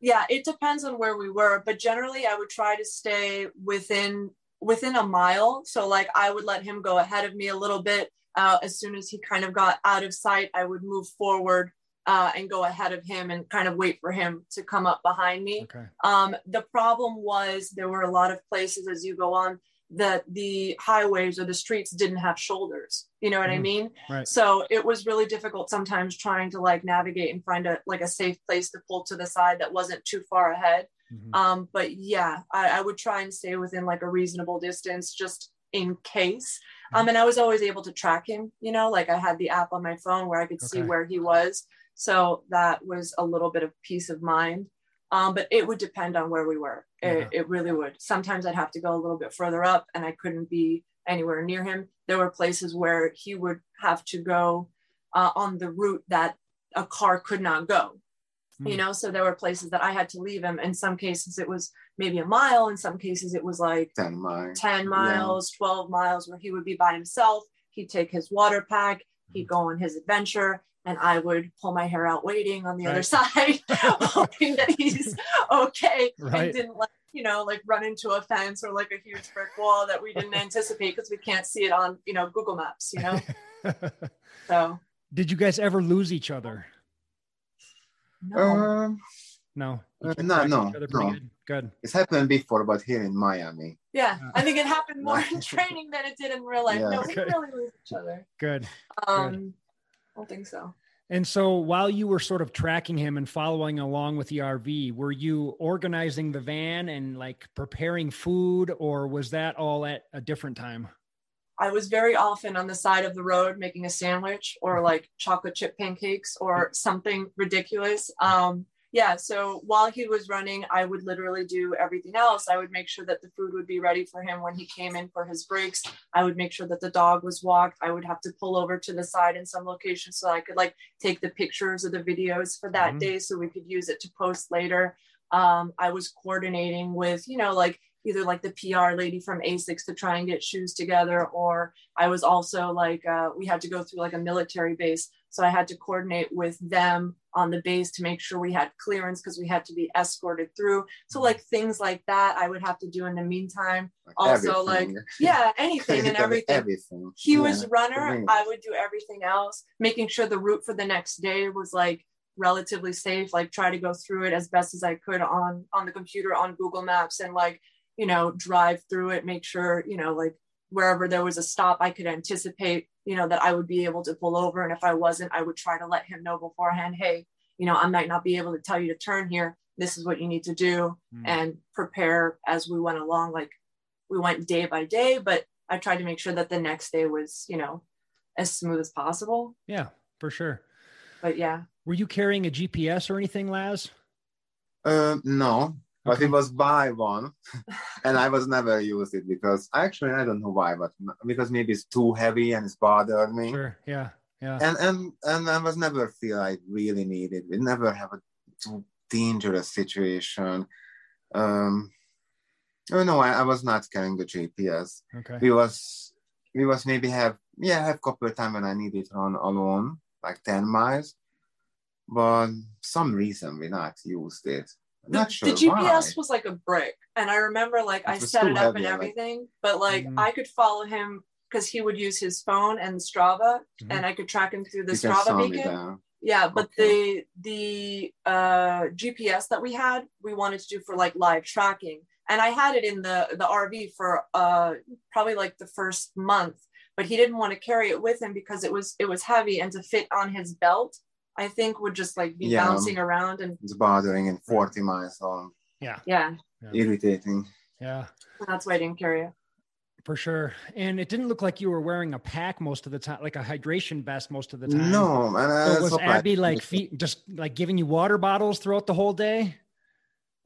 yeah it depends on where we were but generally i would try to stay within within a mile so like i would let him go ahead of me a little bit uh, as soon as he kind of got out of sight i would move forward uh, and go ahead of him and kind of wait for him to come up behind me Okay. um, the problem was there were a lot of places as you go on that the highways or the streets didn't have shoulders. You know what i Mhm. mean? Right. so it was really difficult sometimes trying to like navigate and find a like a safe place to pull to the side that wasn't too far ahead. Mhm. um but yeah I, I would try and stay within like a reasonable distance just in case. Um and i was always able to track him you know like i had the app on my phone where i could see where he was. So that was a little bit of peace of mind. Um but it would depend on where we were Yeah. it, it really would. Sometimes i'd have to go a little bit further up and i couldn't be anywhere near him. There were places where he would have to go uh, on the route that a car could not go. You Hmm. know so there were places that i had to leave him. In some cases it was maybe a mile. In some cases it was like 10 miles. 10 miles 12 miles where he would be by himself. He'd take his water pack. He'd go on his adventure and I would pull my hair out waiting on the right. other side, [LAUGHS] [LAUGHS] hoping that he's okay right. and didn't like, you know, like run into a fence or like a huge brick wall that we didn't anticipate because we can't see it on, you know, Google Maps, you know? [LAUGHS] so did you guys ever lose each other? No. Um, no. Uh, no, no, no. Good. good. It's happened before, but here in Miami. Yeah, I think it happened more in training than it did in real life. Yeah. No, we okay. really lose each other. Good. Um, good. I don't think so. And so while you were sort of tracking him and following along with the RV, were you organizing the van and like preparing food, or was that all at a different time? I was very often on the side of the road making a sandwich or like chocolate chip pancakes or something ridiculous. Um, yeah, so while he was running, I would literally do everything else. I would make sure that the food would be ready for him when he came in for his breaks. I would make sure that the dog was walked. I would have to pull over to the side in some location so I could like take the pictures or the videos for that mm-hmm. day so we could use it to post later. Um, I was coordinating with, you know, like either like the PR lady from ASICS to try and get shoes together, or I was also like, uh, we had to go through like a military base. So I had to coordinate with them on the base to make sure we had clearance because we had to be escorted through. So like things like that, I would have to do in the meantime. Also, everything. like [LAUGHS] yeah, anything and everything. everything. He yeah. was runner. I would do everything else, making sure the route for the next day was like relatively safe. Like try to go through it as best as I could on on the computer on Google Maps and like you know drive through it, make sure you know like wherever there was a stop, I could anticipate you know, that I would be able to pull over. And if I wasn't, I would try to let him know beforehand, hey, you know, I might not be able to tell you to turn here. This is what you need to do mm. and prepare as we went along. Like we went day by day, but I tried to make sure that the next day was, you know, as smooth as possible. Yeah, for sure. But yeah. Were you carrying a GPS or anything, Laz? Uh, no, but it was buy one and i was never used it because actually i don't know why but because maybe it's too heavy and it's bothered me. Sure yeah yeah. And and and i was never feel i really needed we never have a too dangerous situation. Um oh no I, I was not carrying the gps okay. We was we was maybe have yeah have couple of time when i needed run alone like 10 miles. But some reason we not used it the, sure the GPS why. was like a brick. And I remember like I set it up heavy, and everything, like, but like mm-hmm. I could follow him because he would use his phone and Strava mm-hmm. and I could track him through the you Strava beacon. Yeah, but okay. the the uh, GPS that we had, we wanted to do for like live tracking. And I had it in the the RV for uh, probably like the first month, but he didn't want to carry it with him because it was it was heavy and to fit on his belt I think would just like be yeah, bouncing around and it's bothering in 40 miles long. Yeah. Yeah. Irritating. Yeah. That's why I didn't carry it. For sure. And it didn't look like you were wearing a pack most of the time, like a hydration vest most of the time. No, man. So was Abby like feet, just like giving you water bottles throughout the whole day?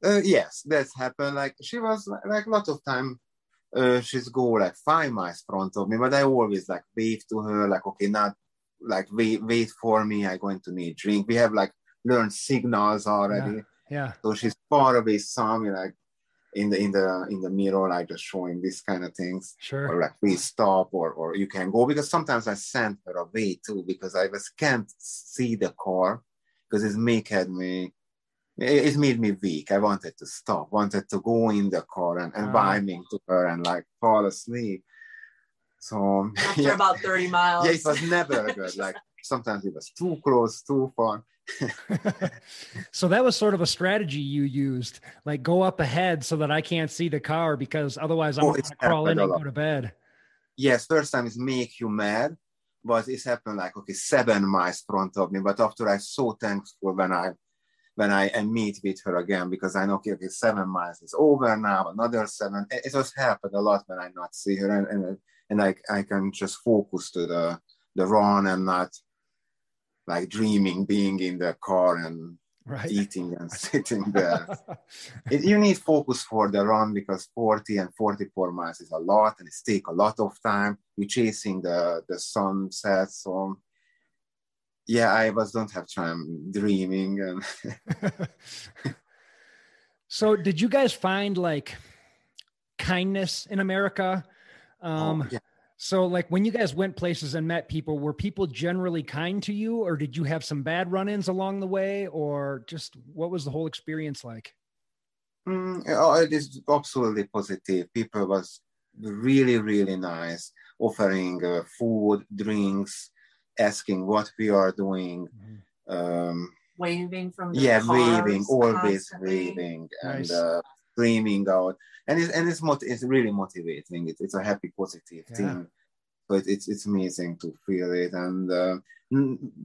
Uh, yes, that's happened. Like she was like a lot of time. Uh, she's go like five miles front of me, but I always like wave to her, like okay, not like wait wait for me i'm going to need drink. We have like learned signals already. Yeah, yeah. so she's far away saw me like in the in the in the mirror like just showing these kind of things. Sure. Or like please stop or or you can go because sometimes i sent her away too because i just can't see the car because it's making me it, made me weak. I wanted to stop wanted to go in the car and, and uh, to her and like fall asleep so [LAUGHS] after yeah. about 30 miles. Yeah, it was never good. Like [LAUGHS] sometimes it was too close, too far. [LAUGHS] so that was sort of a strategy you used, like go up ahead so that I can't see the car because otherwise I'm oh, going to crawl in and go to bed. Yes, first time is make you mad, but it's happened like okay, seven miles front of me. But after I so thankful when I when I, I meet with her again because I know okay, okay, seven miles is over now, another seven. It, it has happened a lot when I not see her and, and and I, I can just focus to the the run and not like dreaming being in the car and right. eating and [LAUGHS] sitting there. it, you need focus for the run because 40 and 44 miles is a lot and it takes a lot of time. You're chasing the, the sunset. So yeah, I was don't have time dreaming and [LAUGHS] So did you guys find like kindness in America? Um, oh, yeah. So, like when you guys went places and met people, were people generally kind to you, or did you have some bad run ins along the way, or just what was the whole experience like? Mm, oh, it is absolutely positive. People was really, really nice, offering uh, food, drinks, asking what we are doing. Mm-hmm. Um, waving from yeah, waving, always constantly. waving, nice. and uh, screaming out and it's and it's mot- it's really motivating. It's it's a happy, positive yeah. thing. But it's it's amazing to feel it, and uh,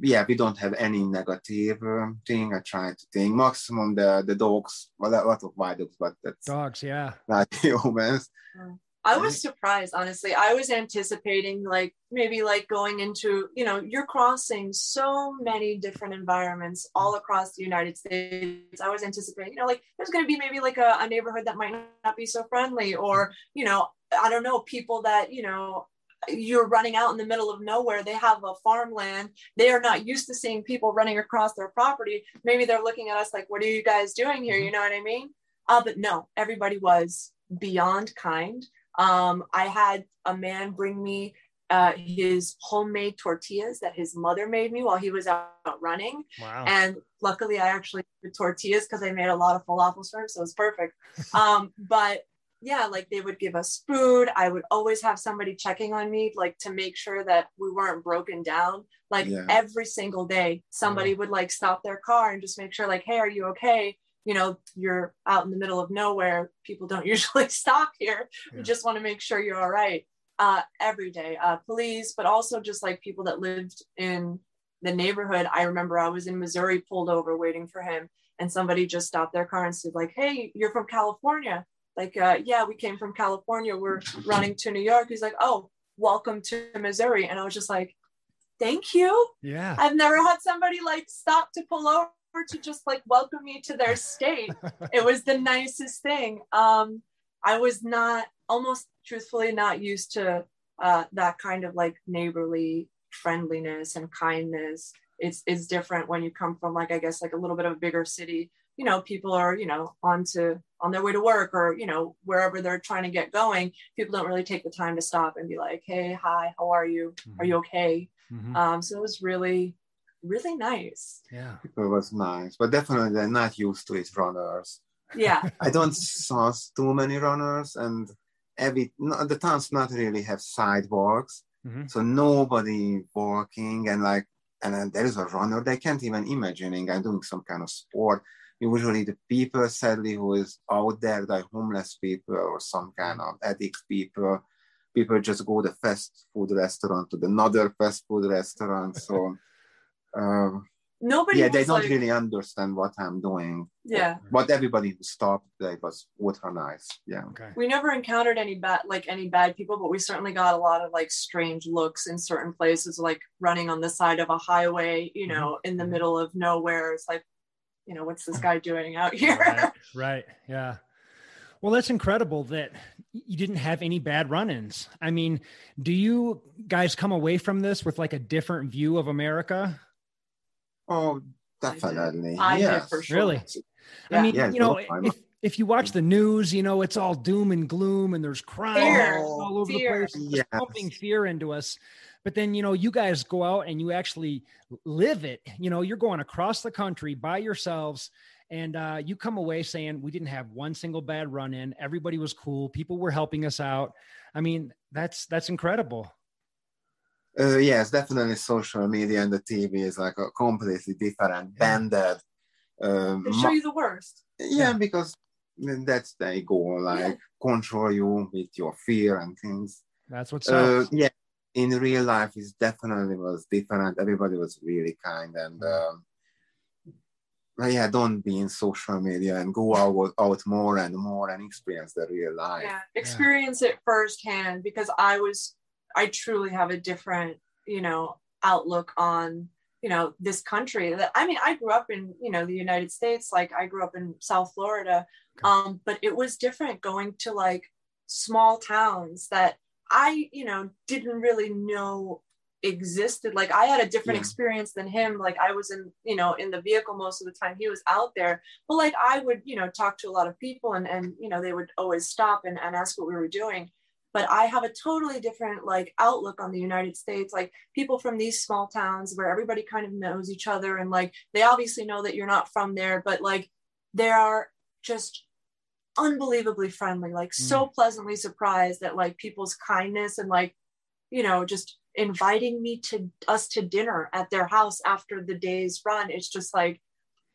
yeah, we don't have any negative uh, thing. I try to think maximum the the dogs, well, a lot of my dogs, but that's dogs, yeah, [LAUGHS] not humans. Mm. I was surprised, honestly. I was anticipating like maybe like going into, you know, you're crossing so many different environments all across the United States. I was anticipating, you know, like there's going to be maybe like a, a neighborhood that might not be so friendly, or, you know, I don't know, people that, you know, you're running out in the middle of nowhere. They have a farmland. They are not used to seeing people running across their property. Maybe they're looking at us like, what are you guys doing here? You know what I mean? Uh, but no, everybody was beyond kind. Um, I had a man bring me uh, his homemade tortillas that his mother made me while he was out running. Wow. And luckily, I actually did tortillas because I made a lot of falafels for him, so it was perfect. [LAUGHS] um, but yeah, like they would give us food. I would always have somebody checking on me, like to make sure that we weren't broken down. Like yeah. every single day, somebody would like stop their car and just make sure, like, hey, are you okay? You know you're out in the middle of nowhere people don't [LAUGHS] usually stop here. Yeah. you just want to make sure you're all right uh, every day. Uh, police but also just like people that lived in the neighborhood. I remember i was in missouri pulled over waiting for him and somebody just stopped their car and said like hey you're from california. Like uh, yeah we came from california. We're running to new york. He's like oh welcome to missouri. And i was just like thank you. Yeah. I've never had somebody like stop to pull over to just like welcome me to their state. [LAUGHS] it was the nicest thing. Um, I was not almost truthfully not used to uh, that kind of like neighborly friendliness and kindness. It's it's different when you come from like I guess like a little bit of a bigger city. You know, people are you know on to on their way to work or you know wherever they're trying to get going. People don't really take the time to stop and be like, hey, hi, how are you? Mm-hmm. Are you okay? Mm-hmm. Um, so it was really really nice. Yeah. It was nice, but definitely they're not used to it runners. Yeah. [LAUGHS] I don't saw too many runners and every no, the towns not really have sidewalks. Mm-hmm. So nobody walking and like and then there is a runner they can't even imagining I'm doing some kind of sport. Usually the people sadly who is out there, like homeless people or some kind of addict people, people just go to fast food restaurant to another fast food restaurant. So [LAUGHS] um, nobody yeah they don't like, really understand what i'm doing yeah but everybody who stopped they was with her nice yeah okay we never encountered any bad like any bad people but we certainly got a lot of like strange looks in certain places like running on the side of a highway you know mm-hmm. in the mm-hmm. middle of nowhere it's like you know what's this guy doing out here right, [LAUGHS] right. yeah well, that's incredible that you didn't have any bad run ins. I mean, do you guys come away from this with like a different view of America? Oh, definitely. I yes. for sure. Really? Yeah. I mean, yeah, you know, if, if you watch the news, you know, it's all doom and gloom and there's crime fear. all over fear. the place, yes. pumping fear into us. But then, you know, you guys go out and you actually live it. You know, you're going across the country by yourselves and uh, you come away saying we didn't have one single bad run in. Everybody was cool. People were helping us out. I mean, that's that's incredible. Uh, yes, definitely social media and the TV is like a completely different banded. Um, they show you the worst. Yeah, yeah. because that's their goal, like yeah. control you with your fear and things. That's what's uh, yeah. In real life, it definitely was different. Everybody was really kind and. Um, yeah, don't be in social media and go out, out more and more and experience the real life. Yeah, experience yeah. it firsthand because I was I truly have a different, you know, outlook on, you know, this country. That I mean, I grew up in, you know, the United States. Like I grew up in South Florida, um, but it was different going to like small towns that I, you know, didn't really know existed like i had a different yeah. experience than him like i was in you know in the vehicle most of the time he was out there but like i would you know talk to a lot of people and and you know they would always stop and, and ask what we were doing but I have a totally different like outlook on the United States. Like people from these small towns where everybody kind of knows each other and like they obviously know that you're not from there, but like they are just unbelievably friendly, like mm. so pleasantly surprised at like people's kindness and like, you know, just inviting me to us to dinner at their house after the day's run. It's just like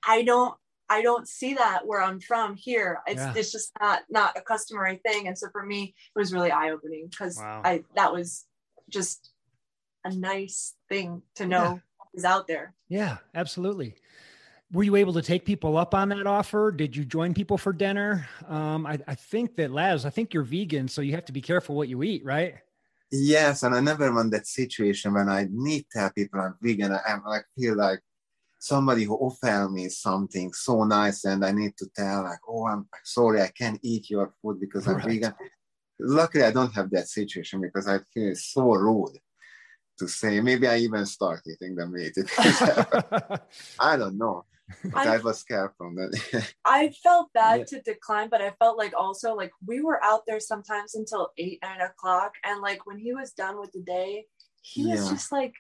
I don't I don't see that where I'm from here. It's, yeah. it's just not not a customary thing. And so for me, it was really eye opening because wow. I that was just a nice thing to know yeah. is out there. Yeah, absolutely. Were you able to take people up on that offer? Did you join people for dinner? Um, I, I think that Laz, I think you're vegan, so you have to be careful what you eat, right? Yes, and I never want that situation when I need to tell people I'm vegan. I, am. I feel like somebody who offered me something so nice and I need to tell like, oh, I'm sorry, I can't eat your food because I'm right. vegan. Luckily, I don't have that situation because I feel so rude to say. Maybe I even start eating the meat. [LAUGHS] [LAUGHS] I don't know. I, I was careful. That [LAUGHS] I felt bad yeah. to decline, but I felt like also like we were out there sometimes until eight, nine o'clock. And like when he was done with the day, he yeah. was just like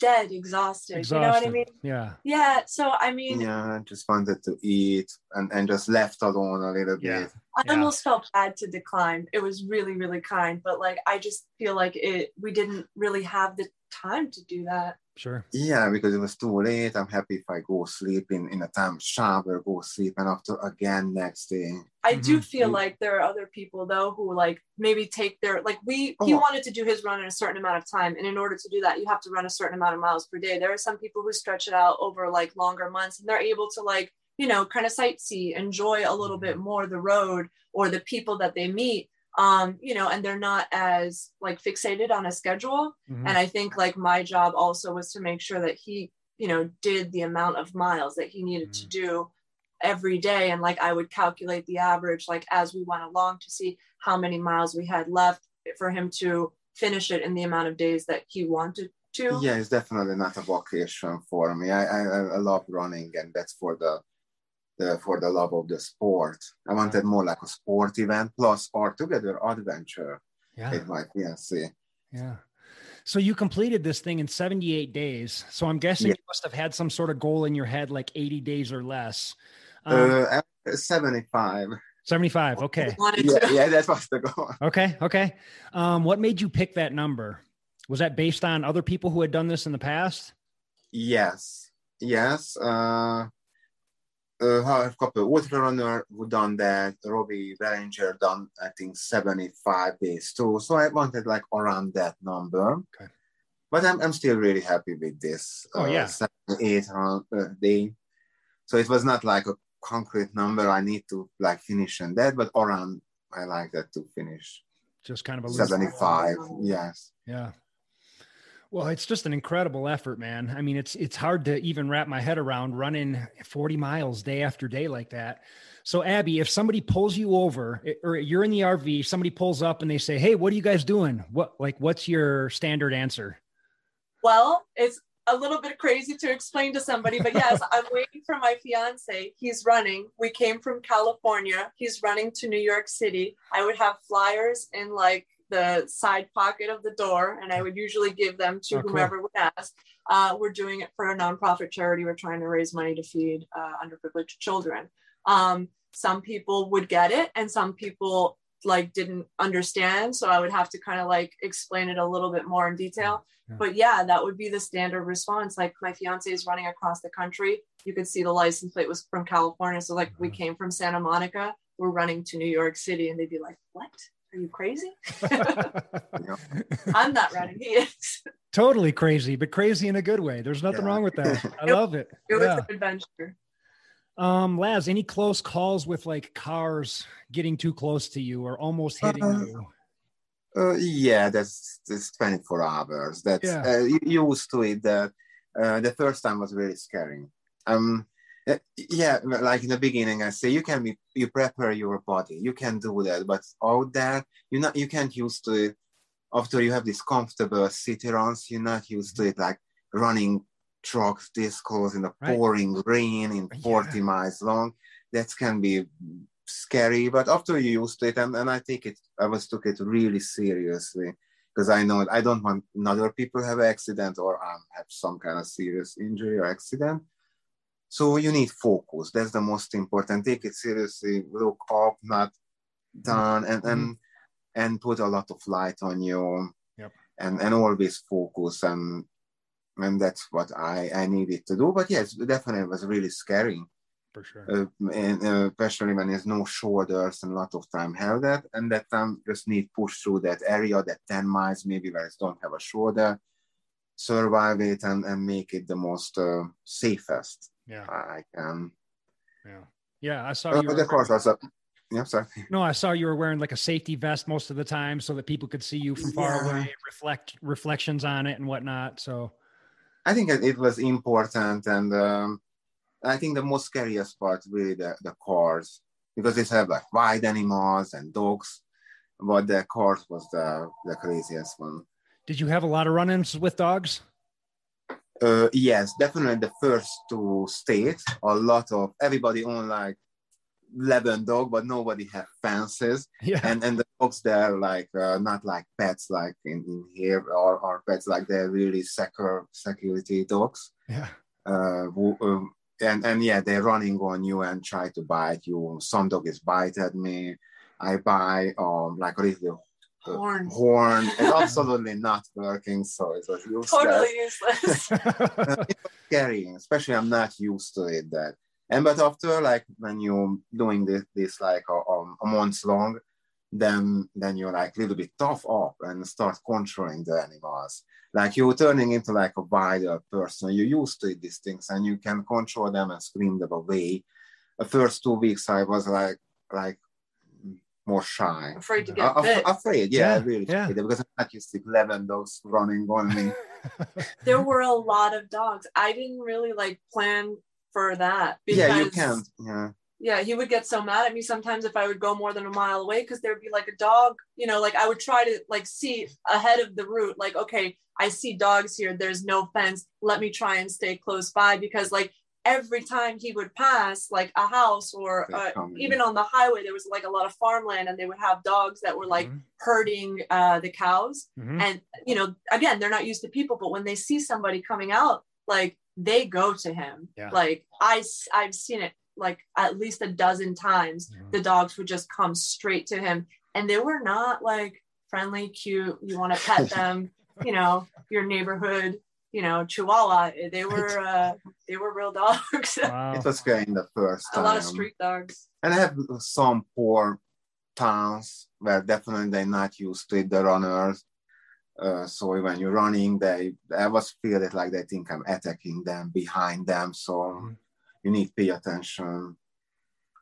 dead, exhausted, exhausted. You know what I mean? Yeah. Yeah. So I mean, yeah, just wanted to eat and, and just left alone a little yeah. bit. I yeah. almost felt bad to decline. It was really, really kind, but like I just feel like it we didn't really have the time to do that. Sure. Yeah, because it was too late. I'm happy if I go sleep in, in a time shower, go sleep, and after again next day. I do mm-hmm. feel like there are other people though who like maybe take their like we oh. he wanted to do his run in a certain amount of time, and in order to do that, you have to run a certain amount of miles per day. There are some people who stretch it out over like longer months, and they're able to like you know kind of sightsee, enjoy a little bit more the road or the people that they meet um you know and they're not as like fixated on a schedule mm-hmm. and i think like my job also was to make sure that he you know did the amount of miles that he needed mm-hmm. to do every day and like i would calculate the average like as we went along to see how many miles we had left for him to finish it in the amount of days that he wanted to yeah it's definitely not a vocation for me i i, I love running and that's for the the, for the love of the sport. I wanted more like a sport event plus or together adventure yeah. with my fiancé. Yeah. So you completed this thing in 78 days. So I'm guessing yeah. you must have had some sort of goal in your head, like 80 days or less. Um, uh, 75. 75. Okay. Yeah, yeah, that was the goal. [LAUGHS] Okay. Okay. Um, what made you pick that number? Was that based on other people who had done this in the past? Yes. Yes. Uh, uh, couple ultra runner who done that. Robbie Balenger done I think 75 days too. So I wanted like around that number. Okay. But I'm, I'm still really happy with this. Oh uh, yeah, seven, eight round uh, day. So it was not like a concrete number I need to like finish on that, but around I like that to finish. Just kind of a 75. Yes. Yeah. Well, it's just an incredible effort, man. I mean, it's it's hard to even wrap my head around running 40 miles day after day like that. So, Abby, if somebody pulls you over eh, or you're in the RV, somebody pulls up and they say, "Hey, what are you guys doing?" What like what's your standard answer? Well, it's a little bit crazy to explain to somebody, but yes, [LAUGHS] I'm waiting for my fiance. He's running. We came from California. He's running to New York City. I would have flyers in like the side pocket of the door, and I would usually give them to oh, whomever cool. would ask. Uh, we're doing it for a nonprofit charity. We're trying to raise money to feed uh, underprivileged children. Um, some people would get it, and some people like didn't understand. So I would have to kind of like explain it a little bit more in detail. Yeah. But yeah, that would be the standard response. Like my fiance is running across the country. You could see the license plate was from California. So like we uh-huh. came from Santa Monica. We're running to New York City, and they'd be like, "What?" Are you crazy? [LAUGHS] I'm not running. He is. [LAUGHS] Totally crazy, but crazy in a good way. There's nothing yeah. wrong with that. [LAUGHS] I it, love it. It was yeah. an adventure. Um, Laz, any close calls with like cars getting too close to you or almost hitting uh, you? Uh, yeah, that's that's 24 hours. That's yeah. uh, used to it. That uh, the first time was really scary. Um, yeah like in the beginning i say you can be you prepare your body you can do that but out there you not you can't use to it after you have this comfortable city runs you're not used to it like running trucks this close in the right. pouring rain in 40 yeah. miles long that can be scary, but after you used to it, and, and I take it, I was took it really seriously because I know I don't want other people have accident or um, have some kind of serious injury or accident. So you need focus. That's the most important. Take it seriously. Look up, not down, and and mm-hmm. and put a lot of light on you. Yep. And and always focus and and that's what I I needed to do. But yes, definitely was really scary for sure. Uh, and uh, especially when there's no shoulders and a lot of time held that, and that time just need push through that area, that 10 miles maybe where it don't have a shoulder, survive it and, and make it the most uh, safest yeah. I can. Yeah. Yeah, I saw uh, you. Of course, also. Yeah, sorry. No, I saw you were wearing like a safety vest most of the time so that people could see you from far yeah. away, reflect reflections on it and whatnot. So I think it was important and um, I think the most scariest part really the, the cars because they have like wild animals and dogs, but the cars was the, the craziest one. Did you have a lot of run-ins with dogs? Uh, yes, definitely the first two states. A lot of everybody own like 11 dog, but nobody have fences. [LAUGHS] Yeah. And and the dogs there like uh, not like pets like in, in here or, or pets like they're really secure security dogs. Yeah. Uh, who, um, and and yeah, they're running on you and try to bite you. Some dog is bite at me. I buy um like a little horn. Horn. It's absolutely not working, so it was useless. Totally useless. [LAUGHS] [LAUGHS] uh, scary, especially I'm not used to it. That and but after like when you're doing this this like a, um, a month long, then then you're like a little bit tough up and start controlling the animals like you're turning into like a wider person you're used to these things and you can control them and scream them away the first two weeks i was like like more shy afraid to get uh, bit. afraid yeah, yeah really yeah. because i'm not used to 11 dogs running on me. [LAUGHS] There were a lot of dogs. I didn't really like plan for that yeah you can yeah. Yeah he would get so mad at me sometimes if i would go more than a mile away because there'd be like a dog you know like i would try to like see ahead of the route like okay i see dogs here. There's no fence. Let me try and stay close by because like every time he would pass like a house or uh, even on the highway there was like a lot of farmland and they would have dogs that were like mm-hmm. herding uh, the cows mm-hmm. and you know again they're not used to people but when they see somebody coming out like they go to him yeah. like i i've seen it like at least a dozen times mm-hmm. the dogs would just come straight to him and they were not like friendly cute you want to pet [LAUGHS] them you know your neighborhood you know chihuahua they were uh they were real [LAUGHS] dogs wow. it was getting the first a lot of street dogs and i have some poor towns where definitely they're not used to the runners uh, so when you're running they i was feel it like they think i'm attacking them behind them so mm-hmm you need to pay attention.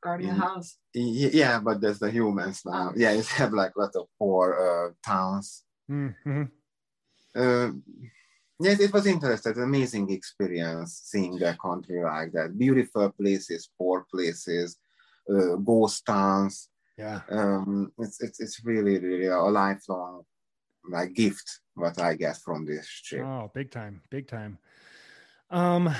Guarding a house. Yeah, but there's the humans now. Oh. Yeah, [LAUGHS] you have like a lot of poor uh, towns. Mm-hmm. Yes, it was interesting, amazing experience seeing a country like that. Beautiful places, poor places, uh, ghost towns. Yeah, um, it's it's it's really really a lifelong like gift what I get from this trip. Oh, big time, big time. Um,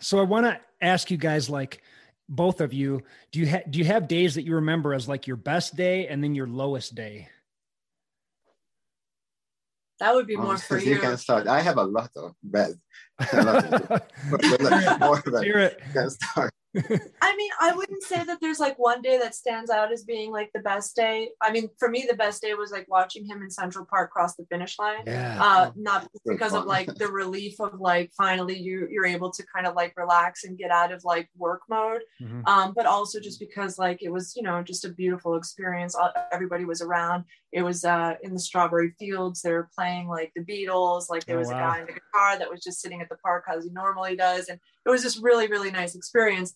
so I want to ask you guys, like both of you, do you ha- do you have days that you remember as like your best day and then your lowest day? That would be more um, for you. You can start. I have a lot of bad. [LAUGHS] Hear it. You can start. I mean, I wouldn't say that there's like one day that stands out as being like the best day. I mean, for me, the best day was like watching him in Central Park cross the finish line. Yeah. Uh, not because of like the [LAUGHS] relief of like finally you you're able to kind of like relax and get out of like work mode, mm-hmm. um, but also just because like it was you know just a beautiful experience. Everybody was around. It was uh, in the strawberry fields. They were playing like the Beatles. Like there oh, was wow. a guy in the guitar that was just sitting at the park as he normally does, and it was just really really nice experience.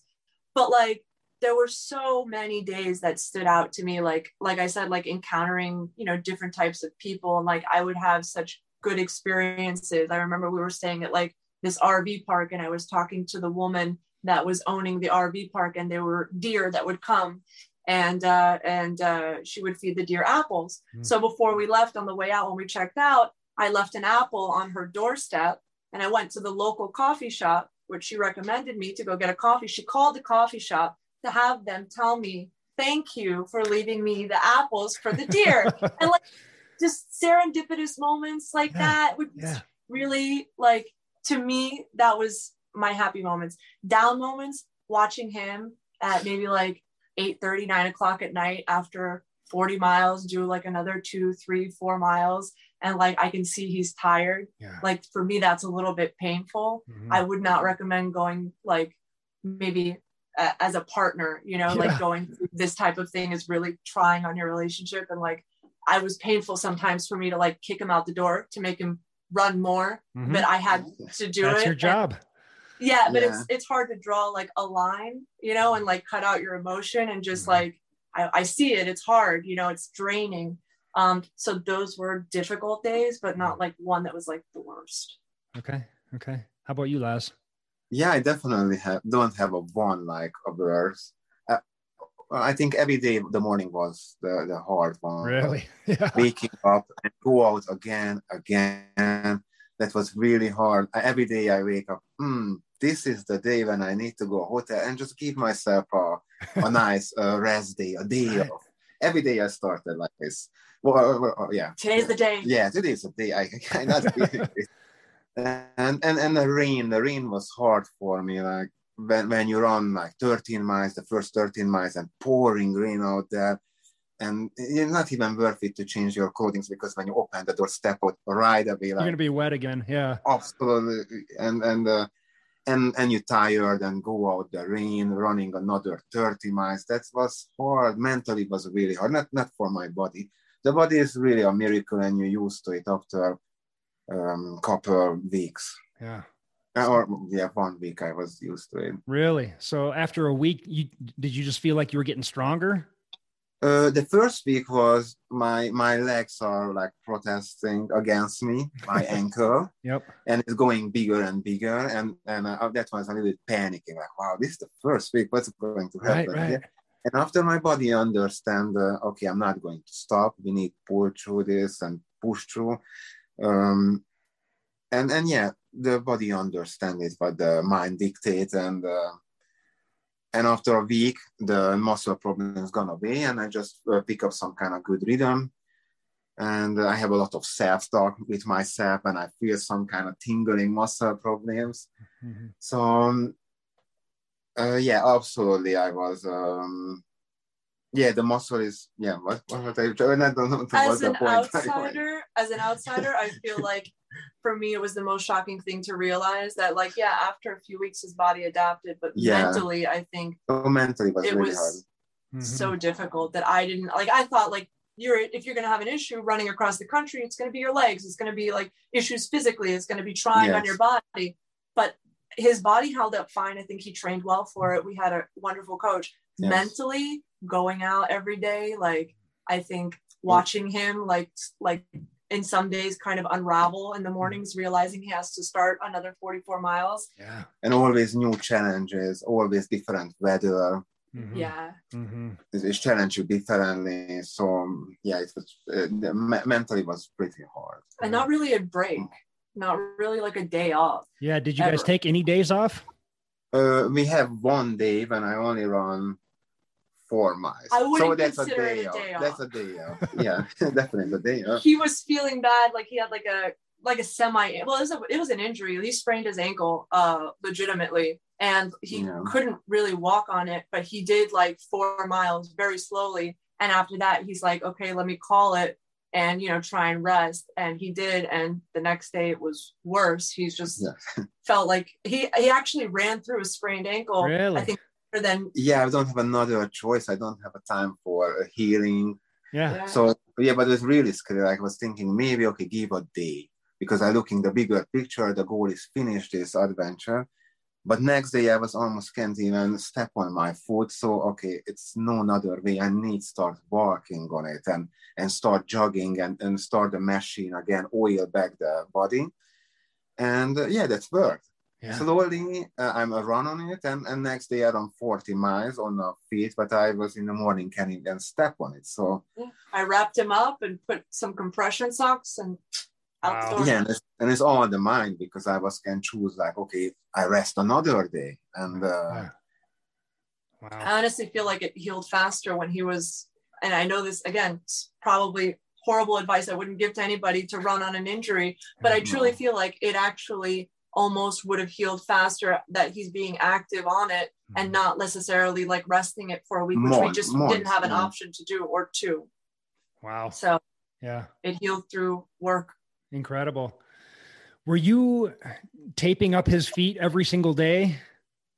But like there were so many days that stood out to me. Like like i said like encountering you know different types of people and like i would have such good experiences. I remember we were staying at like this rv park and i was talking to the woman that was owning the rv park and there were deer that would come and uh, and uh, she would feed the deer apples. Mm. so before we left on the way out when we checked out i left an apple on her doorstep and i went to the local coffee shop which she recommended me to go get a coffee. She called the coffee shop to have them tell me thank you for leaving me the apples for the deer. [LAUGHS] and like just serendipitous moments like Yeah, that would yeah. really like to me that was my happy moments down moments watching him at maybe like 8 30 9 o'clock at night after 40 miles do like another two three four miles and like i can see he's tired Yeah. like for me that's a little bit painful Mhm. i would not recommend going like maybe a- as a partner you know Yeah. like going through this type of thing is really trying on your relationship and like i was painful sometimes for me to like kick him out the door to make him run more Mhm. but i had to do That's it your and- job. yeah but Yeah. it's it's hard to draw like a line you know and like cut out your emotion and just Mhm. like I, I see it it's hard you know it's draining um so those were difficult days but not like one that was like the worst Okay. Okay. How about you, Laz? Yeah, I definitely have don't have a one like a verse. Uh, I think every day the morning was the, the hard one. Really? [LAUGHS] Yeah. Waking up and go out again, again. That was really hard. I- Every day I wake up, hmm, this is the day when I need to go hotel and just give myself a, a [LAUGHS] nice uh, rest day, a day Right. off. Every day I started like this. Well, uh, well, uh, yeah. today's the day. Yeah today's a day. I cannot believe [LAUGHS] and and and the rain the rain was hard for me like when, when you run like 13 miles the first 13 miles and pouring rain out there and it's not even worth it to change your coatings because when you open the door step out right away You're gonna be wet again. Yeah. absolutely. And and uh, and and you tired and go out the rain running another 30 miles. That was hard. Mentally it was really hard. Not not for my body the body is really a miracle and you're used to it after um couple weeks Yeah. Uh, or yeah one week i was used to it Really? So after a week, you did you just feel like you were getting stronger? uh, the first week was my my legs are like protesting against me my [LAUGHS] ankle Yep. and it's going bigger and bigger and and uh, that was a little bit panicking like wow this is the first week what's going to Right. happen Right. Yeah. And after my body understand uh, okay i'm not going to stop. We need to pull through this and push through. Um and and yeah the body understand it but the mind dictates and uh, and after a week the muscle problem is gone away and i just uh, pick up some kind of good rhythm. And i have a lot of self-talk with myself and i feel some kind of tingling muscle problems. Mhm. so um, uh, yeah absolutely i was um yeah the muscle is yeah what what was i I don't know what as an [LAUGHS] outsider as an outsider i feel [LAUGHS] like for me it was the most shocking thing to realize that like yeah after a few weeks his body adapted but Yeah. mentally i think so mentally it was it really was hard Mhm. so difficult that i didn't like i thought like you're if you're going to have an issue running across the country it's going to be your legs it's going to be like issues physically it's going to be trying on your body but his body held up fine. I think he trained well for it. We had a wonderful coach. Yes. mentally going out every day like i think watching him like like in some days kind of unravel in the mornings realizing he has to start another 44 miles. Yeah. and always new challenges always different weather. Mhm. yeah. Mhm. it, it challenged you differently so yeah it was uh, mentally was pretty hard. And not really a break not really like a day off Yeah. Did you guys take any days off? uh, we have one day when i only run four miles I wouldn't so that's a consider it day, a off. that's a day off yeah [LAUGHS] definitely a day off he was feeling bad like he had like a like a semi well it was, a, it was an injury he sprained his ankle uh legitimately and he Yeah. couldn't really walk on it but he did like four miles very slowly and after that he's like okay let me call it and you know try and rest and he did and the next day it was worse he's just Yeah. [LAUGHS] felt like he he actually ran through a sprained ankle Really? i think better than yeah i don't have another choice i don't have a time for healing Yeah. yeah. So yeah, but it was really scary. Like, I was thinking maybe okay, give a day because I look in the bigger picture. The goal is finish this adventure. But next day I was almost can't even step on my foot. So okay, it's no other way. I need to start working on it and and start jogging and, and start the machine again, oil back the body. And uh, yeah, that's worked. Yeah. Slowly, uh, I'm a run on it, and, and next day I run 40 miles on the feet, but I was in the morning can't even step on it. So i wrapped him up and put some compression socks and out the Wow. yeah, and it's, and it's all on the mind because I was can choose like okay, I rest another day, and uh, Yeah. I honestly feel like it healed faster when he was, and I know this again, probably horrible advice I wouldn't give to anybody to run on an injury, but I truly feel like it actually almost would have healed faster that he's being active on it and not necessarily like resting it for a week, which we just months, didn't have an yeah. option to do or two. Wow. So Yeah. it healed through work. Incredible. Were you taping up his feet every single day?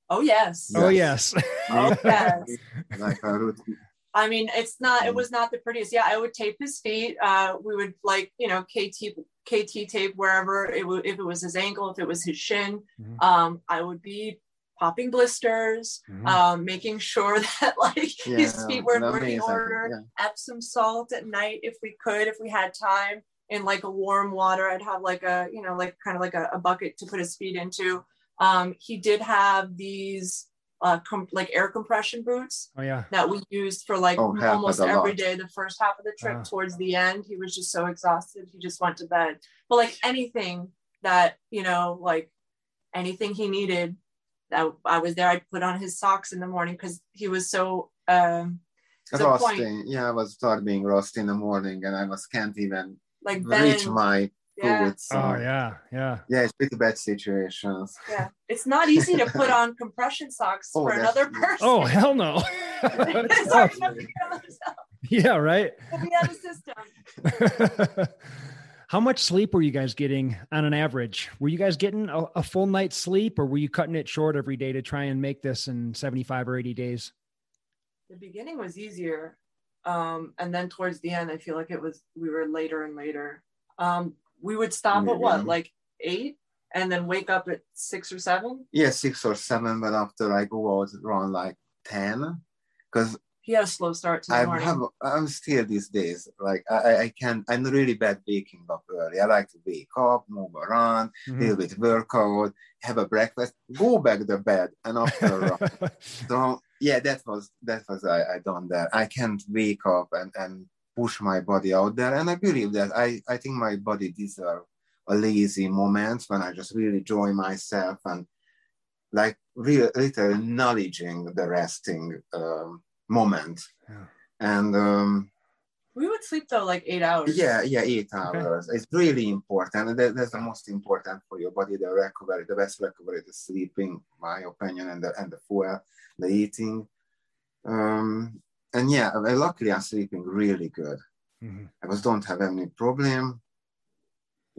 Oh yes. Oh, Yes. yes. Oh, [LAUGHS] yes. like a routine. I mean, it's not, it Mm. was not the prettiest. Yeah, I would tape his feet. Uh, we would like, you know, KT, KT tape wherever it would, if it was his ankle, if it was his shin. Mhm. Um, I would be popping blisters, Mhm. um, making sure [LAUGHS] that like his feet were in amazing, working order. yeah. Epsom salt at night if we could, if we had time in like a warm water. I'd have like a, you know, like kind of like a, a bucket to put his feet into. Um, he did have these uh, com- like air compression boots oh yeah. that we used for like Oh, almost a every lot. day the first half of the trip Ah. towards the end he was just so exhausted he just went to bed but like anything that you know like anything he needed that i was there i'd put on his socks in the morning because he was so um to the point Rusty. Yeah, I was start being rusty in the morning, and I was can't even like reach my yeah foot. So, Oh yeah. Yeah. yeah, it's pretty bad situations. yeah it's not easy to put [LAUGHS] on compression socks Oh, for another person Oh hell no. [LAUGHS] it's hard enough to get on yourself. yeah. Right. we had a system [LAUGHS] How much sleep were you guys getting on an average? Were you guys getting a, a full night's sleep or were you cutting it short every day to try and make this in 75 or 80 days? the beginning was easier um and then towards the end i feel like it was we were later and later um we would stop at what Mhm. like eight and then wake up at six or seven Yeah, six or seven, but after I go out around like ten, because he had a slow start to the I morning have I'm still these days like I I- I can I'm really bad waking up early. I like to wake up, move around, Mhm. little bit workout, have a breakfast, go back to bed, and after run. [LAUGHS] so yeah, that was that was I, I done that. I can't wake up and and push my body out there, and I believe that I I think my body deserve a lazy moment when I just really enjoy myself and like real little acknowledging the resting um, moment. Yeah. And um, we would sleep though like eight hours yeah, yeah, eight Okay. hours. It's really important. And that, that's the most important for your body, the recovery, the best recovery, the sleeping, my opinion, and the and the fuel, the eating. Um, and yeah, luckily I'm sleeping really good. Mhm. I just don't have any problem.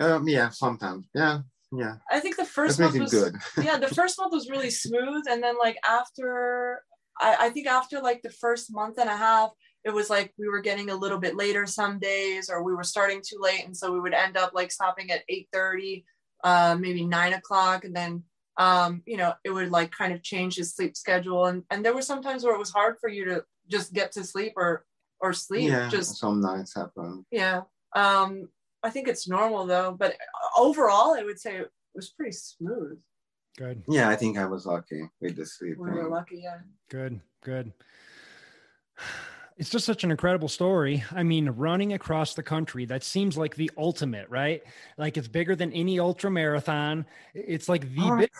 Um, yeah, sometimes. Yeah, yeah. i think the It's first month was good. yeah the [LAUGHS] first month was really smooth and then like after I, I think after like the first month and a half it was like we were getting a little bit later some days or we were starting too late and so we would end up like stopping at 8 30 uh maybe 9 o'clock and then um you know it would like kind of change his sleep schedule and and there were some times where it was hard for you to just get to sleep or or sleep yeah, just some nights happen. yeah um i think it's normal though but overall i would say it was pretty smooth Good. Yeah, I think I was lucky with the sleep. we were lucky yeah Good, good. It's just such an incredible story. I mean, running across the country, that seems like the ultimate, right? Like it's bigger than any ultra marathon. It's like the Oh. big.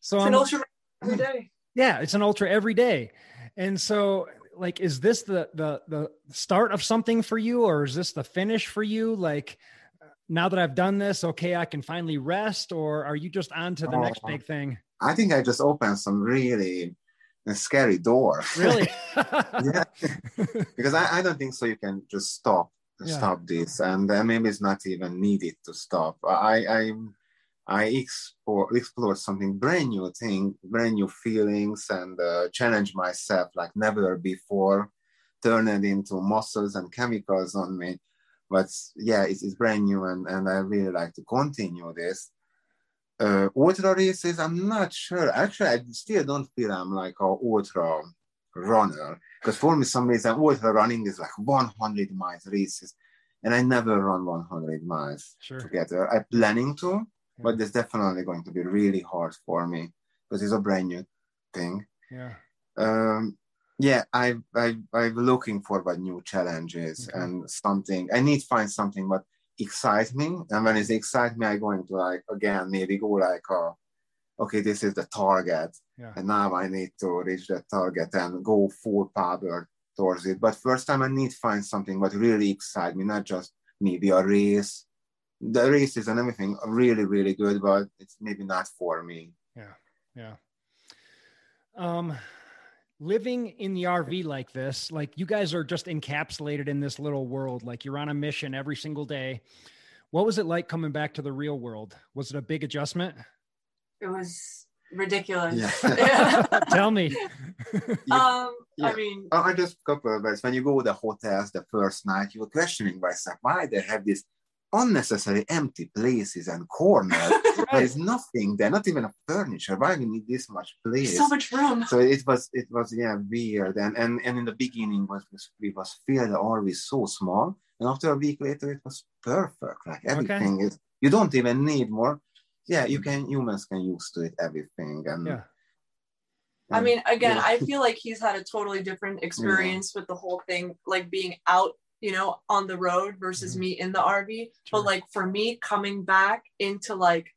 So it's an I'm- ultra every day yeah, it's an ultra every day. And so like is this the the the start of something for you or is this the finish for you? Like uh, now that I've done this, okay, I can finally rest or are you just on to the next Oh. big thing? I think I just opened some really uh, scary door. Really? [LAUGHS] yeah, because I, I don't think so. You can just stop Yeah. stop this, and uh, maybe it's not even needed to stop. I I I explore explore something brand new thing, brand new feelings, and uh, challenge myself like never before. Turn it into muscles and chemicals on me, but yeah, it's, it's brand new, and and I really like to continue this uh, ultra races, I'm not sure. Actually, I still don't feel I'm like a ultra runner because for me, some reason ultra running is like 100 miles races, and I never run 100 miles Sure. together. I'm planning to, but it's definitely going to be really hard for me because it's a brand new thing. Yeah. Um, yeah, I I I'm looking forward new challenges Okay. and something. I need to find something what excites me, and when it excites me, I go into like again maybe go like a okay, this is the target, Yeah. and now I need to reach that target and go full power towards it. But first time I need to find something what really excites me, not just maybe a race. The races and everything are really, really good, but it's maybe not for me. Yeah. Yeah. Um, living in the RV like this, like you guys are just encapsulated in this little world. Like you're on a mission every single day. What was it like coming back to the real world? Was it a big adjustment? It was ridiculous. Yeah. [LAUGHS] [LAUGHS] Tell me. [LAUGHS] um, Yeah. I mean, I just couple of words. When you go to the hotels the first night, you were questioning myself why they have these unnecessary empty places and corners. [LAUGHS] there is nothing there, not even a furniture. Why do we need this much place? so much room. so it was it was yeah weird and and, and in the beginning was was it was filled always so small and after a week later it was perfect like everything is you don't even need more yeah you mm. can humans can use to it everything and Yeah. I mean, again, Yeah. I [LAUGHS] feel like he's had a totally different experience with the whole thing, like being out, you know, on the road versus Mhm. me in the RV. Sure. But like for me, coming back into like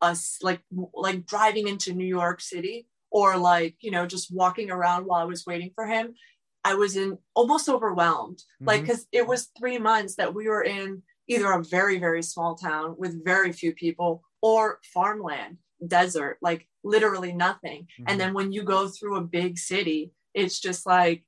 us, like like driving into New York City, or like you know, just walking around while I was waiting for him, I was in almost overwhelmed. Like, Mhm. because it was three months that we were in either a very very small town with very few people or farmland, desert, like literally nothing. Mhm. And then when you go through a big city, it's just like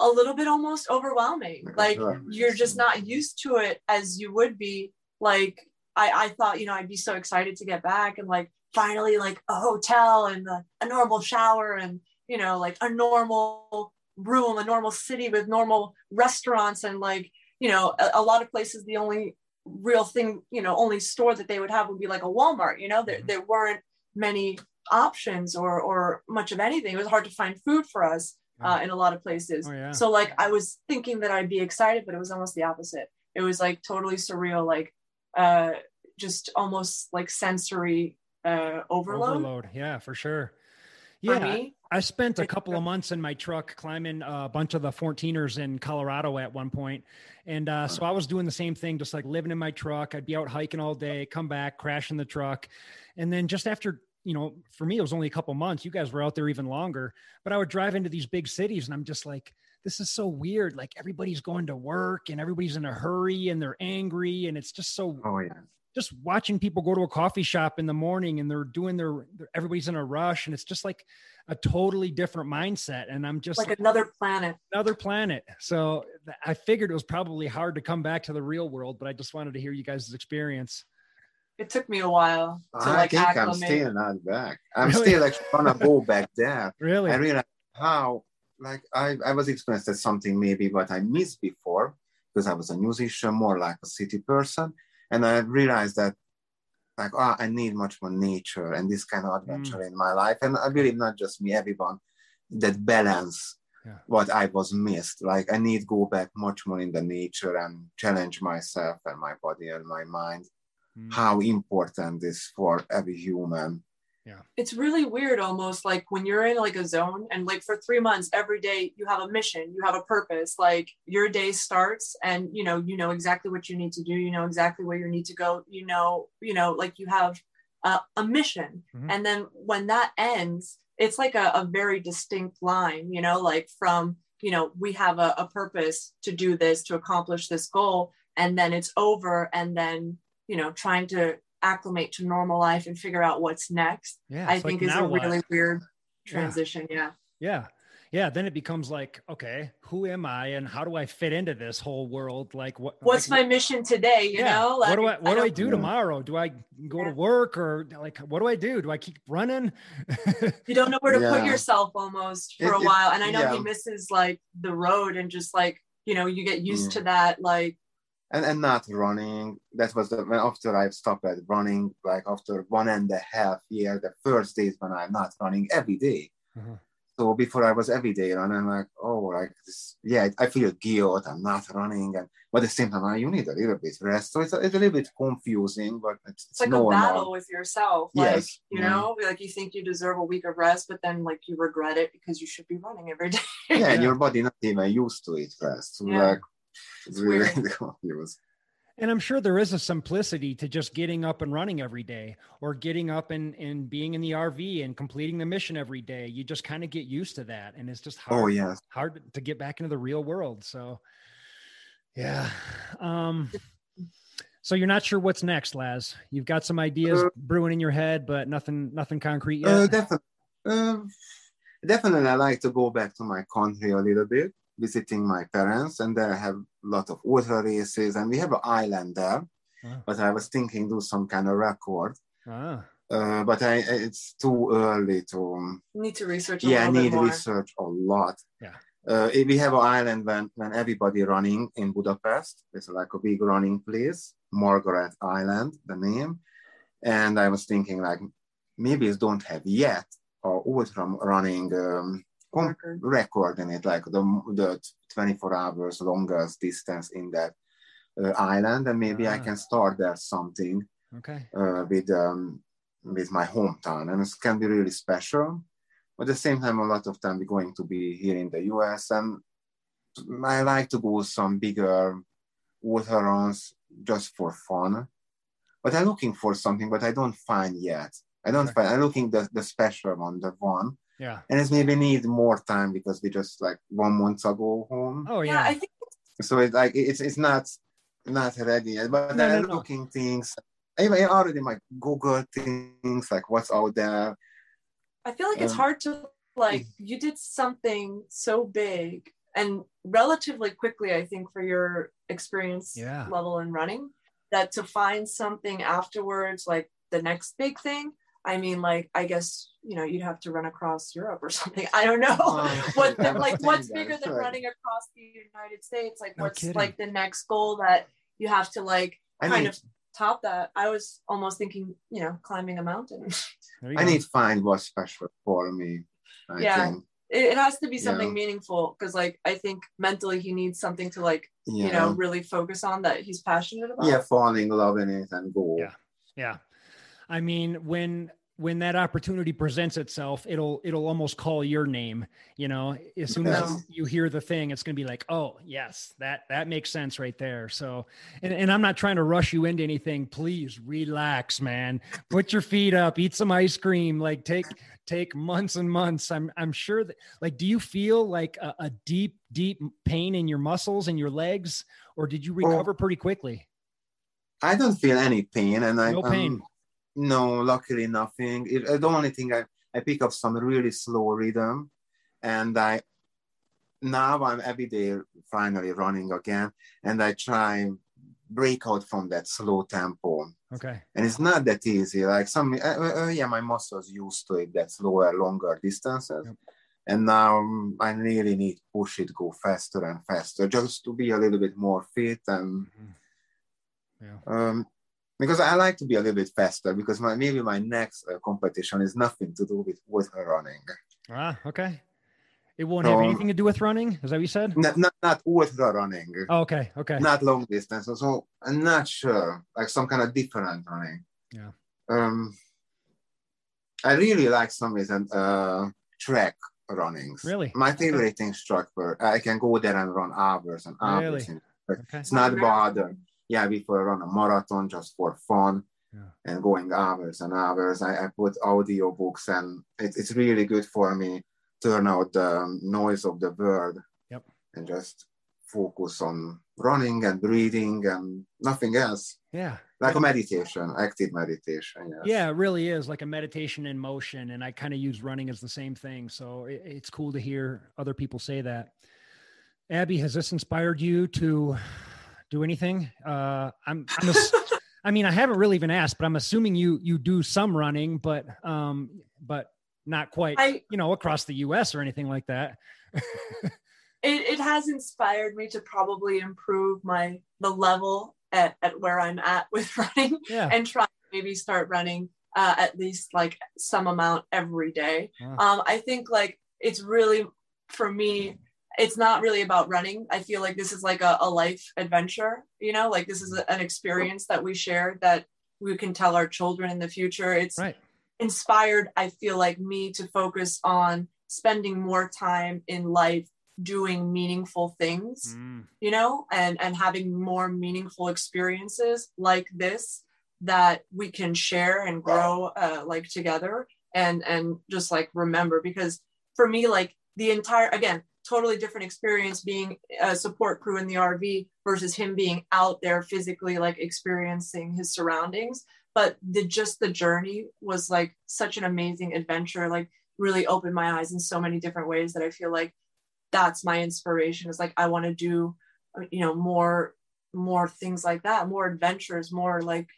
a little bit almost overwhelming. Like you're just not used to it as you would be. Like I, I thought, you know, I'd be so excited to get back and like finally like a hotel and a, a normal shower and you know like a normal room, a normal city with normal restaurants and like you know a, a lot of places the only real thing you know only store that they would have would be like a Walmart. You know there Mhm. there weren't many options or or much of anything. It was hard to find food for us uh, in a lot of places. Oh, yeah. So like I was thinking that I'd be excited, but it was almost the opposite. It was like totally surreal, like uh, just almost like sensory uh, overload, Overload. Yeah, for sure. for Yeah. me. I spent a couple of months in my truck climbing a bunch of the 14ers in Colorado at one point. And uh, so I was doing the same thing, just like living in my truck. I'd be out hiking all day, come back, crash in the truck. And then just after, you know, for me, it was only a couple months. You guys were out there even longer, but I would drive into these big cities and I'm just like, this is so weird. Like everybody's going to work and everybody's in a hurry and they're angry. And it's just so oh yeah just watching people go to a coffee shop in the morning and they're doing their, their everybody's in a rush and it's just like a totally different mindset and i'm just Like like, another planet. another planet so i figured it was probably hard to come back to the real world but i just wanted to hear you guys' experience It took me a while to i like think i'm still not back i'm Really? still like gonna go back there [LAUGHS] really I realized how like I, I was experienced as something maybe what I missed before because I was a musician, more like a city person. And I realized that like oh, I need much more nature and this kind of mm. adventure in my life. And I believe not just me, everyone, that balance Yeah. what I was missed. Like I need go back much more in the nature and challenge myself and my body and my mind. Mm. How important this for every human. Yeah. It's really weird almost like when you're in like a zone and like for three months every day you have a mission you have a purpose like your day starts and you know you know exactly what you need to do you know exactly where you need to go you know you know like you have uh, a mission Mhm. and then when that ends it's like a, a very distinct line you know like from you know we have a, a purpose to do this to accomplish this goal and then it's over and then you know trying to acclimate to normal life and figure out what's next yeah I it's like, think is a what? really weird transition. Yeah. yeah yeah then it becomes like okay who am i and how do i fit into this whole world like what What's like, my mission today? You yeah. know, what do I what do I don't- do Yeah. tomorrow? Do I go to work or like what do I do? Do I keep running? [LAUGHS] You don't know where to put yourself almost for It- a while. And I know he misses like the road and just like, you know, you get used Yeah. to mm. that. Like, and and not running. That was the after I stopped at running, like after one and a half year, the first days when I'm not running every day. Mhm. So before I was every day running, I'm like, oh, like this, yeah, I feel guilt. I'm not running, and but at the same time, you need a little bit rest. So it's a, it's a little bit confusing, but it's, it's like normal. a battle with yourself. Like, Yes. you Yeah. know, like you think you deserve a week of rest, but then like you regret it because you should be running every day. Yeah, and your body not even used to it rest. So Yeah. like, it's weird. confused. [LAUGHS] And I'm sure there is a simplicity to just getting up and running every day or getting up and, and being in the RV and completing the mission every day. You just kind of get used to that. And it's just hard, oh yes hard to get back into the real world. So yeah. Um, so you're not sure what's next, Laz. You've got some ideas Uh, brewing in your head, but nothing, nothing concrete yet. uh, definitely uh, definitely i like to go back to my country a little bit visiting my parents and there i have a lot of water races and we have an island there Ah. but i was thinking do some kind of record ah, uh, but I, it's too early to um, Need to research a yeah, I little need bit more. research a lot. Yeah. Uh, if we have an island when, when everybody running in Budapest. It's like a big running place, Margaret Island, the name. And I was thinking like maybe it don't have yet or ultra running um, com- Record. record in it, like the, the 24 hours longest distance in that uh, island. And maybe I Ah. can start there something okay. uh, with um, with my hometown, and it can be really special. But at the same time, a lot of time we're going to be here in the US, and I like to go some bigger ultra runs just for fun. But I'm looking for something, but I don't find yet. I don't Okay. find. I'm looking the the special one, the one, Yeah. and it's maybe need more time because we just like one month ago home. Oh Yeah, yeah. I think So it's like it's it's not not ready yet, but No, no, I'm no. looking things. I I already might Google things like what's out there. I feel like it's Um, hard to like you did something so big and relatively quickly, I think, for your experience Yeah. level in running, that to find something afterwards, like the next big thing. I mean, like I guess you know you'd have to run across Europe or [LAUGHS] something. I don't know Oh, [LAUGHS] what the, like what's bigger than sorry. running across the United States. Like No what's kidding. like the next goal that you have to like I kind need of top that. I was almost thinking, you know, climbing a mountain. [LAUGHS] I need to find what's special for me. I Yeah. think. it, it has to be something Yeah. meaningful because like i think mentally he needs something to like Yeah. you know really focus on that he's passionate about yeah, falling in love in it and go. Yeah. Yeah. I mean, when when that opportunity presents itself, it'll it'll almost call your name. You know, as soon Yeah. as you hear the thing, it's gonna be like, oh yes, that that makes sense right there. So, and, and I'm not trying to rush you into anything. Please relax, man. Put your feet up, eat some ice cream. Like take take months and months. I'm I'm sure that like, do you feel like a, a deep deep pain in your muscles and your legs, or did you recover pretty quickly? I don't feel any pain, and I No pain. Um, no, luckily nothing. It, uh, the only thing I I pick up some really slow rhythm, and I now I'm every day finally running again, and I try break out from that slow tempo, Okay. and it's not that easy. Like some, uh, uh, uh, yeah, my muscles used to it that slower, longer distances. Yep. And now um, I really need to push it, go faster and faster, just to be a little bit more fit and Yeah. um, because I like to be a little bit faster because my maybe my next uh, competition is nothing to do with ultra running. Ah, okay. It won't have anything to do with running. Is that what you said? Not not, not ultra running, Oh, okay. Okay. not long distance. So I'm not sure, like some kind of different running. Yeah. Um, I really like some reason uh, track runnings. Really? My favorite thing is track where I can go there and run hours and hours. Really? in- Okay. It's not Marathon. Yeah, before I run a marathon just for fun Yeah. and going hours and hours. I, I put audio books and it, it's really good for me. Turn out the noise of the world. Yep. And just focus on running and breathing and nothing else. Yeah. Like a meditation, active meditation. Yes. Yeah, it really is like a meditation in motion. And I kind of use running as the same thing. So it, it's cool to hear other people say that. Abby, has this inspired you to do anything? Uh, I'm, [LAUGHS] I'm ass- I mean, I haven't really even asked, but I'm assuming you you do some running, but um, but not quite, I you know, across the U.S. or anything like that. [LAUGHS] it, it has inspired me to probably improve my the level at, at where I'm at [LAUGHS] with running yeah. and try to maybe start running uh, at least like some amount every day. Wow. Um, I think like it's really for me, it's not really about running. I feel like this is like a, a life adventure, you know, like this is an experience that we share that we can tell our children in the future. It's Right. inspired, I feel like me to focus on spending more time in life doing meaningful things Mm. you know and and having more meaningful experiences like this that we can share and grow uh, like together and and just like remember because for me like the entire again totally different experience being a support crew in the rv versus him being out there physically like experiencing his surroundings. But the just the journey was like such an amazing adventure like really opened my eyes in so many different ways that i feel like that's my inspiration. Is like i want to do you know more more things like that more adventures more like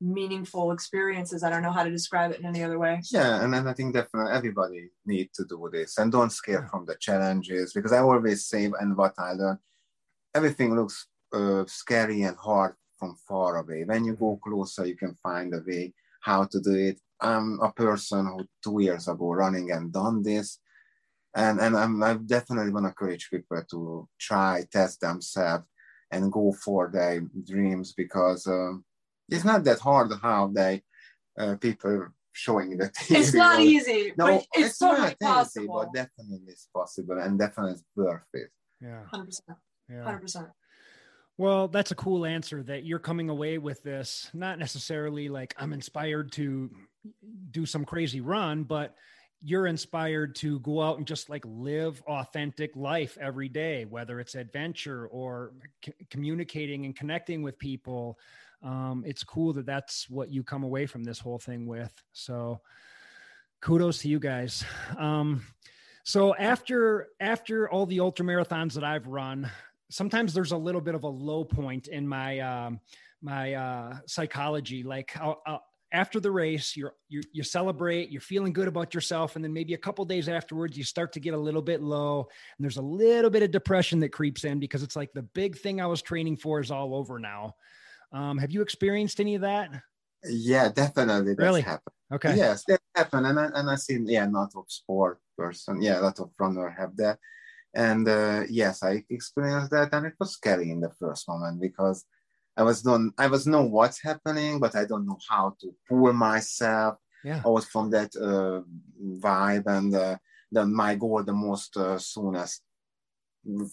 meaningful experiences i don't know how to describe it in any other way Yeah, and then I think definitely everybody need to do this and don't scare Yeah. from the challenges because I always say and what I learned, everything looks uh, scary and hard from far away. When you go closer, you can find a way how to do it. I'm a person who two years ago running and done this, and and I'm I definitely want to encourage people to try test themselves and go for their dreams because um, it's not that hard how they uh, people showing the TV. it's not or- easy no, but it's, totally not easy, possible but definitely it's possible and definitely it's worth it. Yeah. 100% Yeah. 100% Well, that's a cool answer that you're coming away with this, not necessarily like I'm inspired to do some crazy run, but you're inspired to go out and just like live authentic life every day, whether it's adventure or c- communicating and connecting with people. Um, it's cool that that's what you come away from this whole thing with. So kudos to you guys. [LAUGHS] Um, so after after all the ultra marathons that I've run, sometimes there's a little bit of a low point in my um, my uh, psychology. Like I'll, I'll, after the race, you're you you celebrate, you're feeling good about yourself, and then maybe a couple days afterwards, you start to get a little bit low, and there's a little bit of depression that creeps in because it's like the big thing I was training for is all over now. Um, have you experienced any of that? Yeah, definitely that's Really? happened. Okay. Yes, that happened, and I, and I see yeah, a lot of sport person, yeah, a lot of runner have that, and uh, yes, I experienced that, and it was scary in the first moment because I was don't I was know what's happening, but I don't know how to pull myself. Yeah. I was from that uh, vibe, and uh, then my goal the most uh, soon as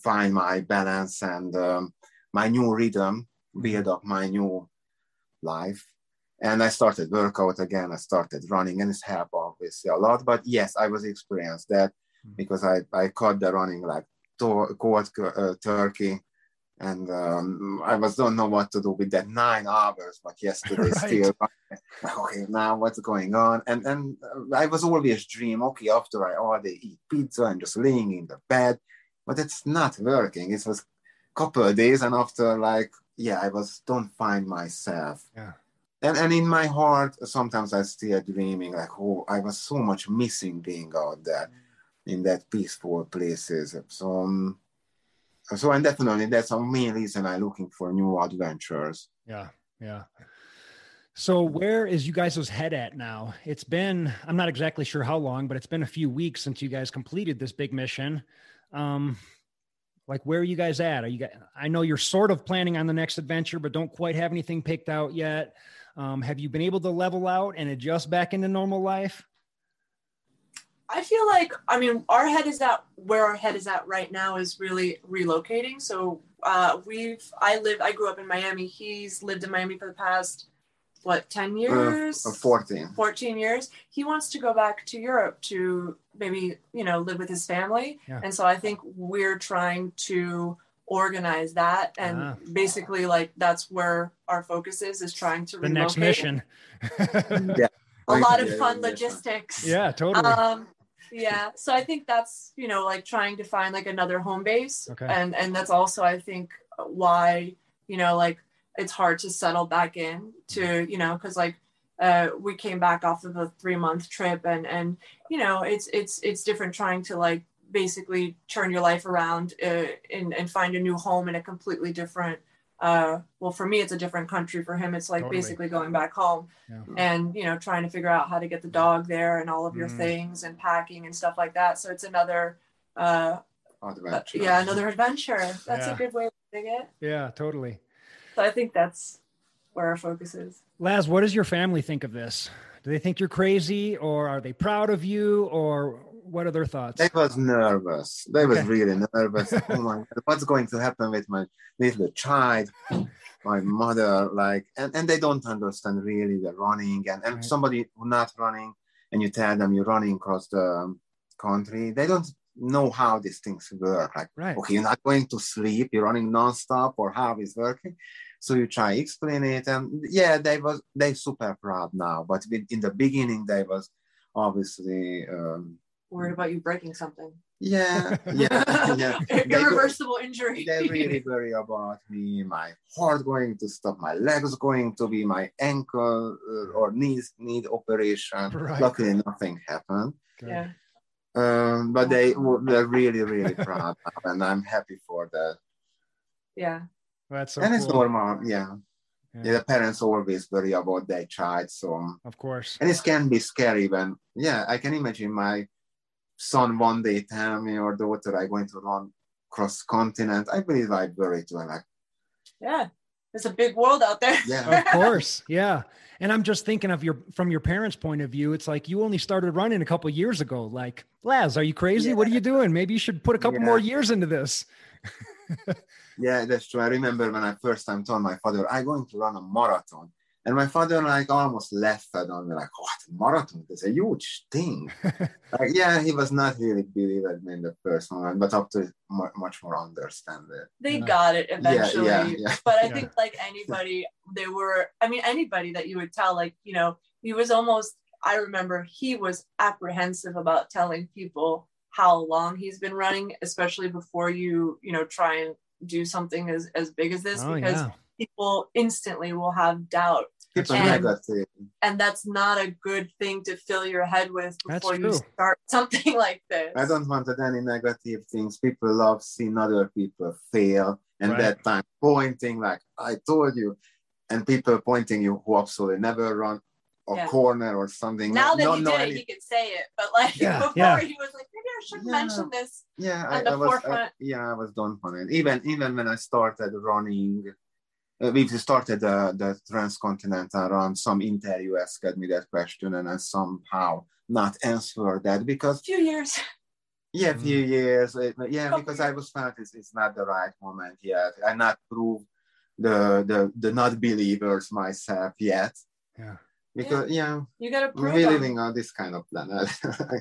find my balance and um, my new rhythm, build up my new life and I started workout again. I started running, and it's helped obviously a lot. But yes, I was experienced that Mhm. because I I caught the running like to- cold uh, turkey, and um, I was don't know what to do with that nine hours. But yesterday [LAUGHS] Right. still, okay, now what's going on? And and uh, I was always dream. Okay, after I all day eat pizza and just laying in the bed, but it's not working. It was couple of days, and after like yeah, I was don't find myself Yeah. and and in my heart sometimes i still dreaming like oh i was so much missing being out there in that peaceful places so um, so and definitely that's a main reason i'm looking for new adventures Yeah, yeah. So where is you guys' head at now? It's been I'm not exactly sure how long, but it's been a few weeks since you guys completed this big mission. Um like where are you guys at? Are you guys I know you're sort of planning on the next adventure, but don't quite have anything picked out yet. Um, have you been able to level out and adjust back into normal life? I feel like I mean our head is at where our head is at right now is really relocating. So uh, we've I live I grew up in Miami. He's lived in Miami for the past what ten years, Uh, 14 14 years. He wants to go back to Europe to maybe you know live with his family. Yeah. And so I think we're trying to organize that and Ah. basically like that's where our focus is is trying to The next relocate. mission. [LAUGHS] A lot of fun yeah, yeah. logistics. yeah, totally. um yeah so i think that's you know like trying to find like another home base Okay. and and that's also i think why you know like it's hard to settle back in to you know because like uh we came back off of a three month trip and and you know it's it's it's different trying to like basically turn your life around uh, and and find a new home in a completely different uh well for me it's a different country for him it's like Totally. basically going back home Yeah. and you know trying to figure out how to get the dog there and all of your Mm. things and packing and stuff like that so it's another uh adventure yeah another adventure that's Yeah. a good way to think it yeah, totally. So i think that's where our focus is Laz, what does your family think of this? Do they think you're crazy or are they proud of you or what are their thoughts? They was nervous. They was really nervous. [LAUGHS] oh my God, what's going to happen with my little child? My mother, like, and, and they don't understand really the running. And, and Right. somebody not running, and you tell them you're running across the country, they don't know how these things work. Like, Right. okay, you're not going to sleep, you're running nonstop, or how it's working. So you try explain it, and yeah, they was they super proud now. But in the beginning, they was obviously. Um, Worried about you breaking something. yeah, [LAUGHS] yeah, yeah. [LAUGHS] They Irreversible injury. they really [LAUGHS] worry about me, my heart going to stop, my legs going to be, my ankle uh, or knees need operation. Right. Luckily, nothing happened. Good. yeah. Um, but they were they're really, really proud, and I'm happy for that. Yeah. That's so and it's normal, yeah. Yeah. yeah. The parents always worry about their child, so Of course. and it can be scary when, yeah, I can imagine my son one day tell me or daughter I'm going to run cross continent. I believe I worry too. I'm like, Yeah. There's a big world out there. Yeah. Of course. Yeah. And I'm just thinking of your from your parents' point of view. It's like you only started running a couple years ago. Like, Laz, are you crazy? What are you doing? Maybe you should put a couple Yeah. more years into this. Yeah, that's true. I remember when I first time told my father, I'm going to run a marathon. And my father and like almost laughed at me, like, what, marathon? It's a huge thing. [LAUGHS] like, yeah, he was not really believing me in the first moment, but up to much more understand it. they Yeah. got it eventually. yeah, yeah. [LAUGHS] But I Yeah. think like anybody, they were, I mean, anybody that you would tell, like, you know, he was almost, I remember he was apprehensive about telling people how long he's been running, especially before you, you know, try and do something as, as big as this, Oh because yeah. people instantly will have doubt. People And- negative. And that's not a good thing to fill your head with That's before you true. start [LAUGHS] something like this. I don't want any negative things. People love seeing other people fail and Right. that time pointing like I told you, and people pointing you who absolutely never run a Yeah. corner or something. now that Don't he know did it, any- he can say it. But like Yeah, [LAUGHS] before, yeah. he was like, maybe I should Yeah. mention this. yeah, on I, the I was, I, yeah, I was done for it. Even even when I started running, uh, we started the the transcontinental run. Some interview asked me that question, and I somehow not answer that because few years. Yeah, a few years. uh, Yeah, Couple because I was felt it's, it's not the right moment yet. I not prove the the the not believers myself yet. Yeah. Because yeah, You gotta prove we're living on this kind of planet. [LAUGHS] I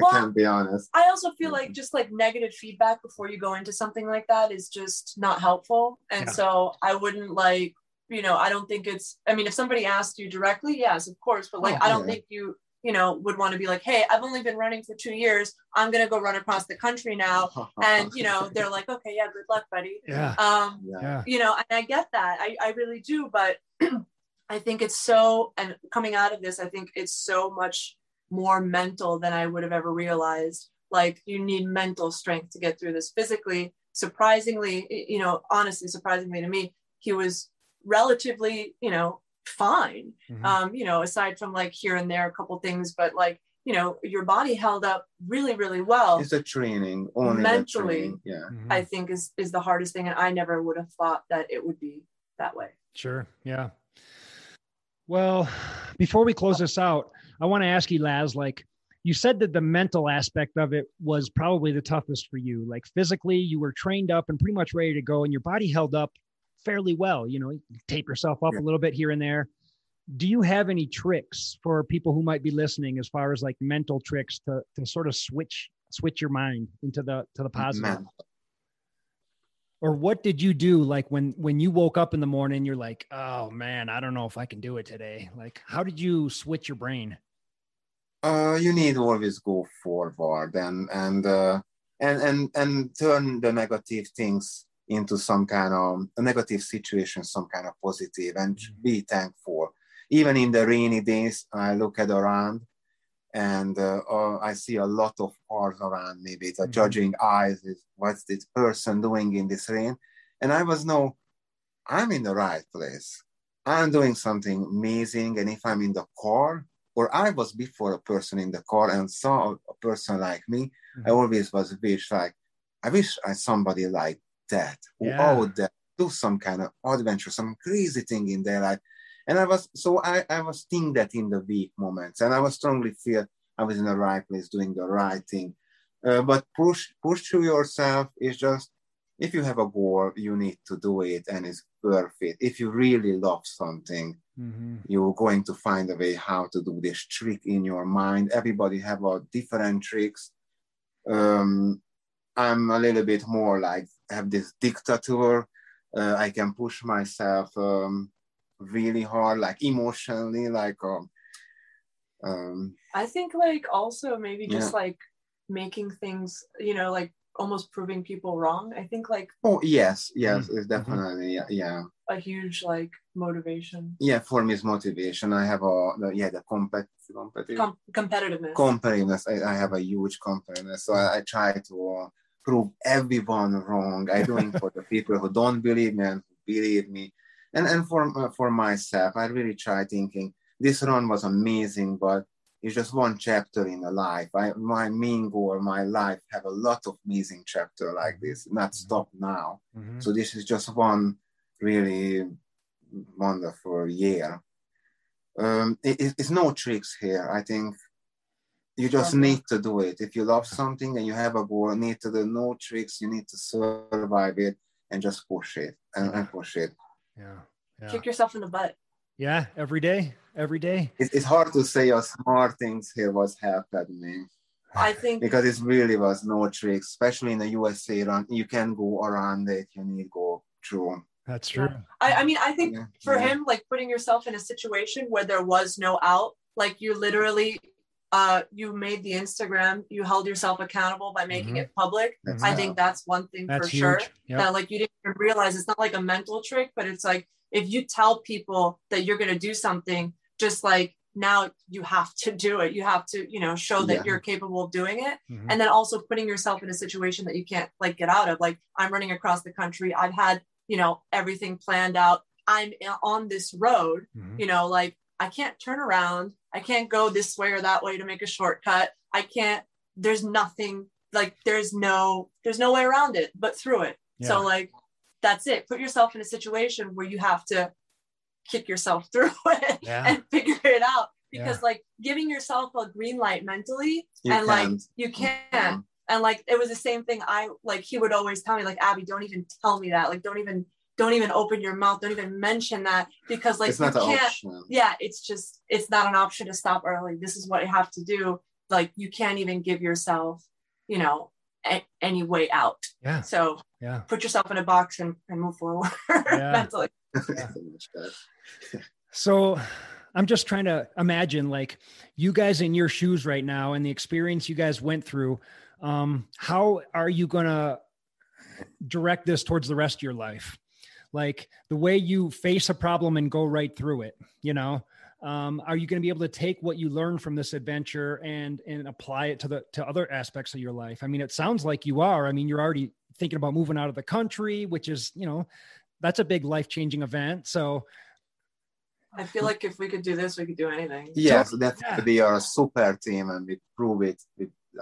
Well, can be honest. I also feel like Mhm. just like negative feedback before you go into something like that is just not helpful. And Yeah. so I wouldn't like, you know, I don't think it's, I mean, if somebody asked you directly, yes, of course, but like, Oh, I don't yeah. think you, you know, would want to be like, hey, I've only been running for two years. I'm going to go run across the country now. [LAUGHS] And, you know, they're like, okay, yeah, good luck, buddy. Yeah. Um, yeah. Yeah. you know, and I get that. I, I really do. But [CLEARS THROAT] I think it's so, and coming out of this, I think it's so much more mental than I would have ever realized. Like, you need mental strength to get through this physically. Surprisingly, you know, honestly, surprisingly to me, he was relatively, you know, fine. Mhm. Um, you know, aside from like here and there, a couple things, but like, you know, your body held up really, really well. It's a training, only Mentally. training. Yeah. Mhm. I think is is the hardest thing, and I never would have thought that it would be that way. Sure. Yeah. Well, [SIGHS] before we close this out, I want to ask you, Laz, like you said that the mental aspect of it was probably the toughest for you. Like physically, you were trained up and pretty much ready to go, and your body held up fairly well. You know, you tape yourself up Yeah. a little bit here and there. Do you have any tricks for people who might be listening as far as like mental tricks to to sort of switch switch your mind into the to the positive? Man, or what did you do like when when you woke up in the morning you're like oh man i don't know if i can do it today like how did you switch your brain uh, you need always go forward and and uh, and and and turn the negative things into some kind of a negative situation, some kind of positive, and Mhm. be thankful. Even in the rainy days, I look at around, and uh, uh, I see a lot of cars around me with a Mhm. judging eyes. Is what's this person doing in this rain? And I was no, I'm in the right place. I'm doing something amazing, and if I'm in the car, or I was before a person in the car and saw a, person like me, I Mhm. always was wish like, I wish I somebody like that who Yeah. out there do some kind of adventure, some crazy thing in their life. And I was so I, I was thinking that in the weak moments, and I was strongly feel I was in the right place doing the right thing. Uh, but push push through yourself is just if you have a goal, you need to do it and it's worth it. If you really love something, mm-hmm. you're going to find a way how to do this trick in your mind. Everybody have a different tricks. Um, I'm a little bit more like have this dictator. Uh, I can push myself um, really hard, like emotionally, like um, um, I think like also maybe just yeah. like making things, you know, like almost proving people wrong. I think like oh yes, yes, mm-hmm. it's definitely yeah, yeah. A huge like motivation. Yeah, for me it's motivation. I have a the, yeah the compet competitive Com- competitiveness. Competitiveness. I, I, have a huge competitiveness, so I, I try to uh, prove everyone wrong. I do it for the people who don't believe me and who believe me, and and for uh, for myself, I really try thinking this run was amazing, but it's just one chapter in a life. I, my main goal, my life, have a lot of amazing chapter like this, not mm-hmm. stop now. Mm-hmm. So this is just one really wonderful year. Um, it, it's no tricks here. I think you just need to do it. If you love something and you have a goal, need to do no tricks. You need to survive it and just push it and, and push it. Yeah. yeah. Kick yourself in the butt. Yeah, every day, every day. It's, hard to say your smart things here was helped me. I think because it really was no trick especially in the USA run. You can go around it. You need to go through. That's true. Yeah. I, I mean, I think yeah. for yeah. him, like putting yourself in a situation where there was no out, like you literally, uh, you made the Instagram, you held yourself accountable by making mm-hmm. it public. That's I think that's one thing that's for huge. sure. Yep. That like you didn't even realize it's not like a mental trick, but it's like if you tell people that you're going to do something just like now you have to do it you have to you know show that yeah. you're capable of doing it mm-hmm. and then also putting yourself in a situation that you can't like get out of like i'm running across the country i've had you know everything planned out i'm on this road mm-hmm. you know like i can't turn around i can't go this way or that way to make a shortcut i can't there's nothing like there's no there's no way around it but through it yeah. so like that's it. Put yourself in a situation where you have to kick yourself [LAUGHS] through it yeah. and figure it out. Because yeah. like giving yourself a green light mentally you and can. like you can. Mm-hmm. And like it was the same thing. I like he would always tell me, like, Abby, don't even tell me that. Like, don't even don't even open your mouth. Don't even mention that because like you can't. Option. Yeah, it's just it's not an option to stop early. This is what you have to do. Like you can't even give yourself, you know, a- any way out. Yeah. So yeah, put yourself in a box and, and move forward [LAUGHS] yeah. mentally. Yeah. [LAUGHS] so I'm just trying to imagine like you guys in your shoes right now and the experience you guys went through. Um, how are you going to direct this towards the rest of your life? Like the way you face a problem and go right through it, you know, um, are you going to be able to take what you learned from this adventure and and apply it to the to other aspects of your life? I mean it sounds like you are. I mean you're already thinking about moving out of the country which is you know that's a big life-changing event. So i feel like if we could do this we could do anything. Yes so, that's yeah. we are a super team and we prove it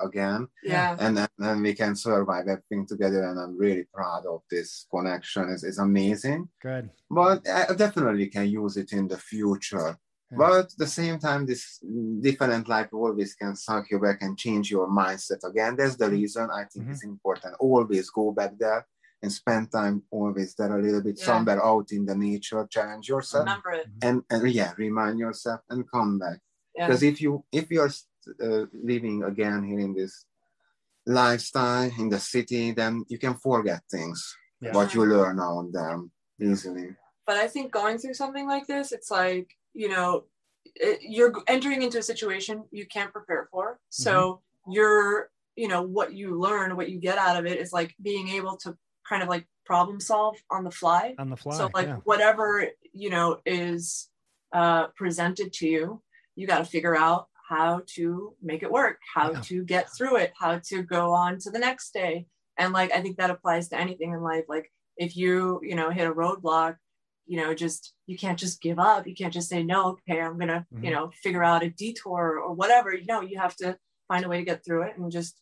again yeah and then, then we can survive everything together and i'm really proud of this connection it's, it's amazing good but i definitely can use it in the future but at the same time, this different life always can suck you back and change your mindset again. That's the reason I think mm-hmm. it's important. Always go back there and spend time always there a little bit yeah. somewhere out in the nature, challenge yourself. Remember it. And, and yeah, remind yourself and come back. Because yeah. if you if you're uh, living again here in this lifestyle in the city, then you can forget things yeah. what you learn out there easily. But I think going through something like this, it's like you know it, you're entering into a situation you can't prepare for so mm-hmm. you're you know what you learn what you get out of it is like being able to kind of like problem solve on the fly on the fly so like yeah. whatever you know is uh presented to you you got to figure out how to make it work how yeah. to get through it how to go on to the next day. And like i think that applies to anything in life. Like if you you know hit a roadblock you know just you can't just give up. You can't just say no okay i'm gonna mm-hmm. you know figure out a detour or whatever. You know you have to find a way to get through it and just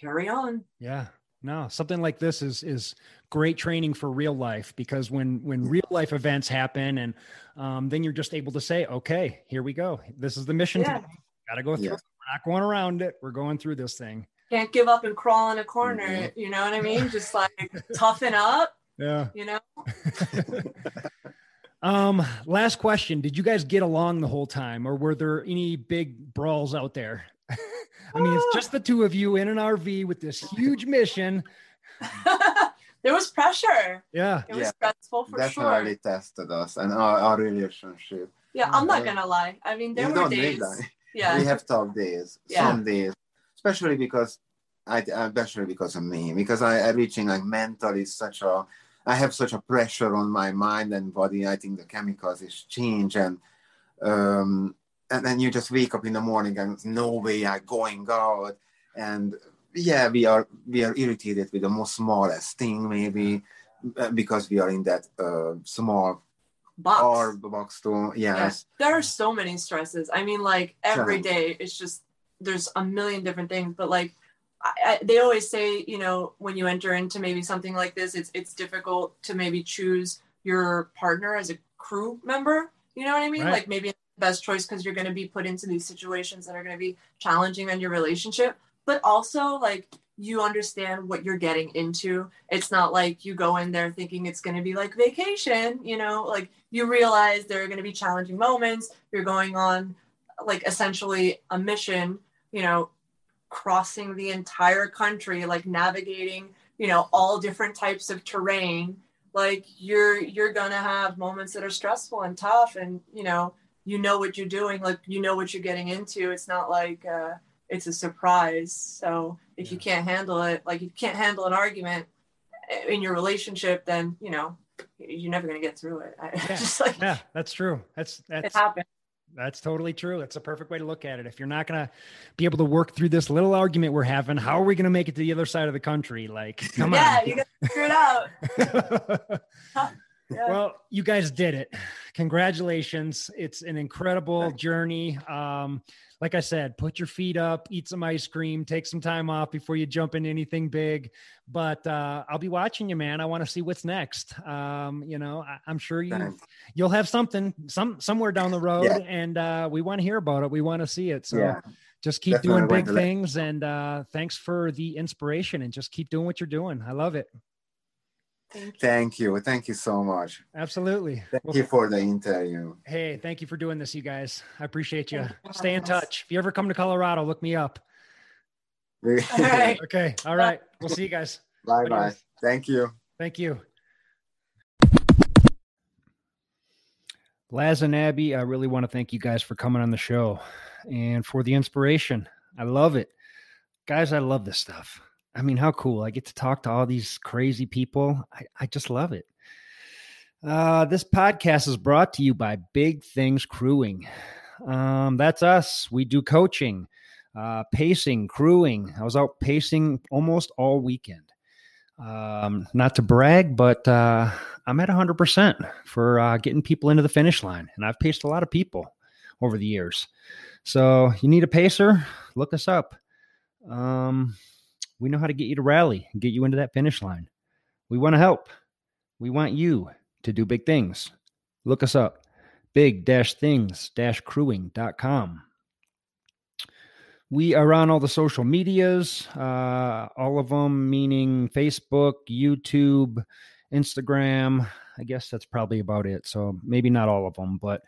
carry on. Yeah. No something like this is is great training for real life because when when real life events happen and um, then you're just able to say okay here we go. This is the mission yeah. Gotta go through yeah. We're not going around it. We're going through this thing. Can't give up and crawl in a corner. You know what I mean? Just [LAUGHS] like toughen up. Yeah. You know. [LAUGHS] um, last question. Did you guys get along the whole time or were there any big brawls out there? [LAUGHS] I mean, it's just the two of you in an RV with this huge mission. there was pressure. Yeah. It was Yeah, stressful for Definitely sure. tested us and our, our relationship. Yeah, I'm not gonna lie. I mean, there You were days. Yeah. We have tough days. Yeah. Some days, especially because I, especially because of me, because I, I reaching like mentally such a, I have such a pressure on my mind and body. I think the chemicals is change and, um, and then you just wake up in the morning and no way I'm going out. And yeah, we are we are irritated with the most smallest thing maybe uh, because we are in that uh, small box. or the box too. Yes. there are so many stresses. I mean, like every day it's just there's a million different things. But like, I, I, they always say, you know, when you enter into maybe something like this, it's it's difficult to maybe choose your partner as a crew member. You know what I mean? Right. Like maybe it's the best choice because you're going to be put into these situations that are going to be challenging on your relationship. But also, like you understand what you're getting into. It's not like you go in there thinking it's going to be like vacation, you know, like you realize there are going to be challenging moments. You're going on like essentially a mission, you know, crossing the entire country, like navigating, you know, all different types of terrain. Like you're you're going to have moments that are stressful and tough and, you know, you know what you're doing, like you know what you're getting into. It's not like uh it's a surprise. So if you can't handle it, like you can't handle an argument in your relationship, then you know you're never gonna get through it. I, [LAUGHS] Yeah. just like Yeah, that's true. That's it that's happened. that's totally true. That's a perfect way to look at it. If you're not gonna be able to work through this little argument we're having, how are we gonna make it to the other side of the country? Like, [LAUGHS] come Yeah, on. you gotta figure it out. [LAUGHS] Yeah. well, you guys did it. Congratulations. It's an incredible journey. Um, like I said, put your feet up, eat some ice cream, take some time off before you jump into anything big. But uh, I'll be watching you, man. I want to see what's next. Um, you know, I, I'm sure you you'll have something some somewhere down the road, Yeah. and uh, we want to hear about it. We want to see it. So Yeah. just keep Definitely doing big things, and uh, thanks for the inspiration, and just keep doing what you're doing. I love it. Thank you. Thank you. Thank you so much. Absolutely. Thank Well, you for the interview. Hey, thank you for doing this, you guys. I appreciate you. Thank Stay in us. touch. If you ever come to Colorado, look me up. All right. [LAUGHS] Okay. All right. We'll see you guys. bye bye. Thank you. Thank you. Laz and Abby, I really want to thank you guys for coming on the show and for the inspiration. I love it. Guys, I love this stuff. I mean, how cool. I get to talk to all these crazy people. I, I just love it. Uh, this podcast is brought to you by Big Things Crewing. Um, that's us. We do coaching, uh, pacing, crewing. I was out pacing almost all weekend. Um, not to brag, but uh, I'm at 100% for uh, getting people into the finish line. And I've paced a lot of people over the years. So you need a pacer? Look us up. Um, we know how to get you to rally and get you into that finish line. We want to help. We want you to do big things. Look us up big things crewing.com. We are on all the social medias, uh, all of them, meaning Facebook, YouTube, Instagram. I guess that's probably about it. So maybe not all of them, but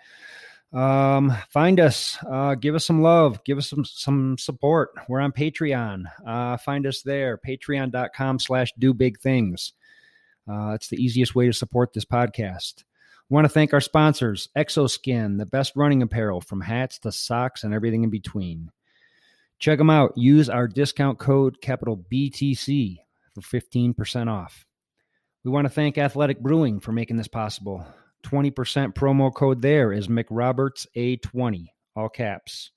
um, find us, uh, give us some love, give us some some support. We're on Patreon. Uh, find us there, patreon.com slash do big things. Uh, it's the easiest way to support this podcast. We want to thank our sponsors, Xoskin, the best running apparel from hats to socks and everything in between. Check them out. Use our discount code capital BTC for 15% off. We want to thank Athletic Brewing for making this possible. 20% promo code there is McRoberts A20, all caps.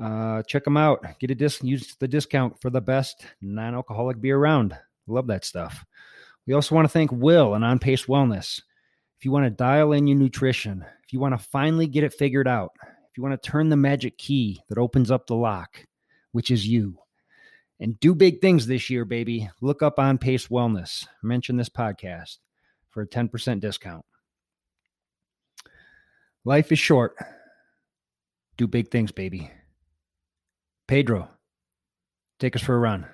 Uh, check them out. Get a disc. Use the discount for the best non-alcoholic beer around. Love that stuff. We also want to thank Will and On Pace Wellness. If you want to dial in your nutrition, if you want to finally get it figured out, if you want to turn the magic key that opens up the lock, which is you, and do big things this year, baby, look up On Pace Wellness. Mention this podcast for a 10% discount. Life is short. Do big things, baby. Pedro, take us for a run.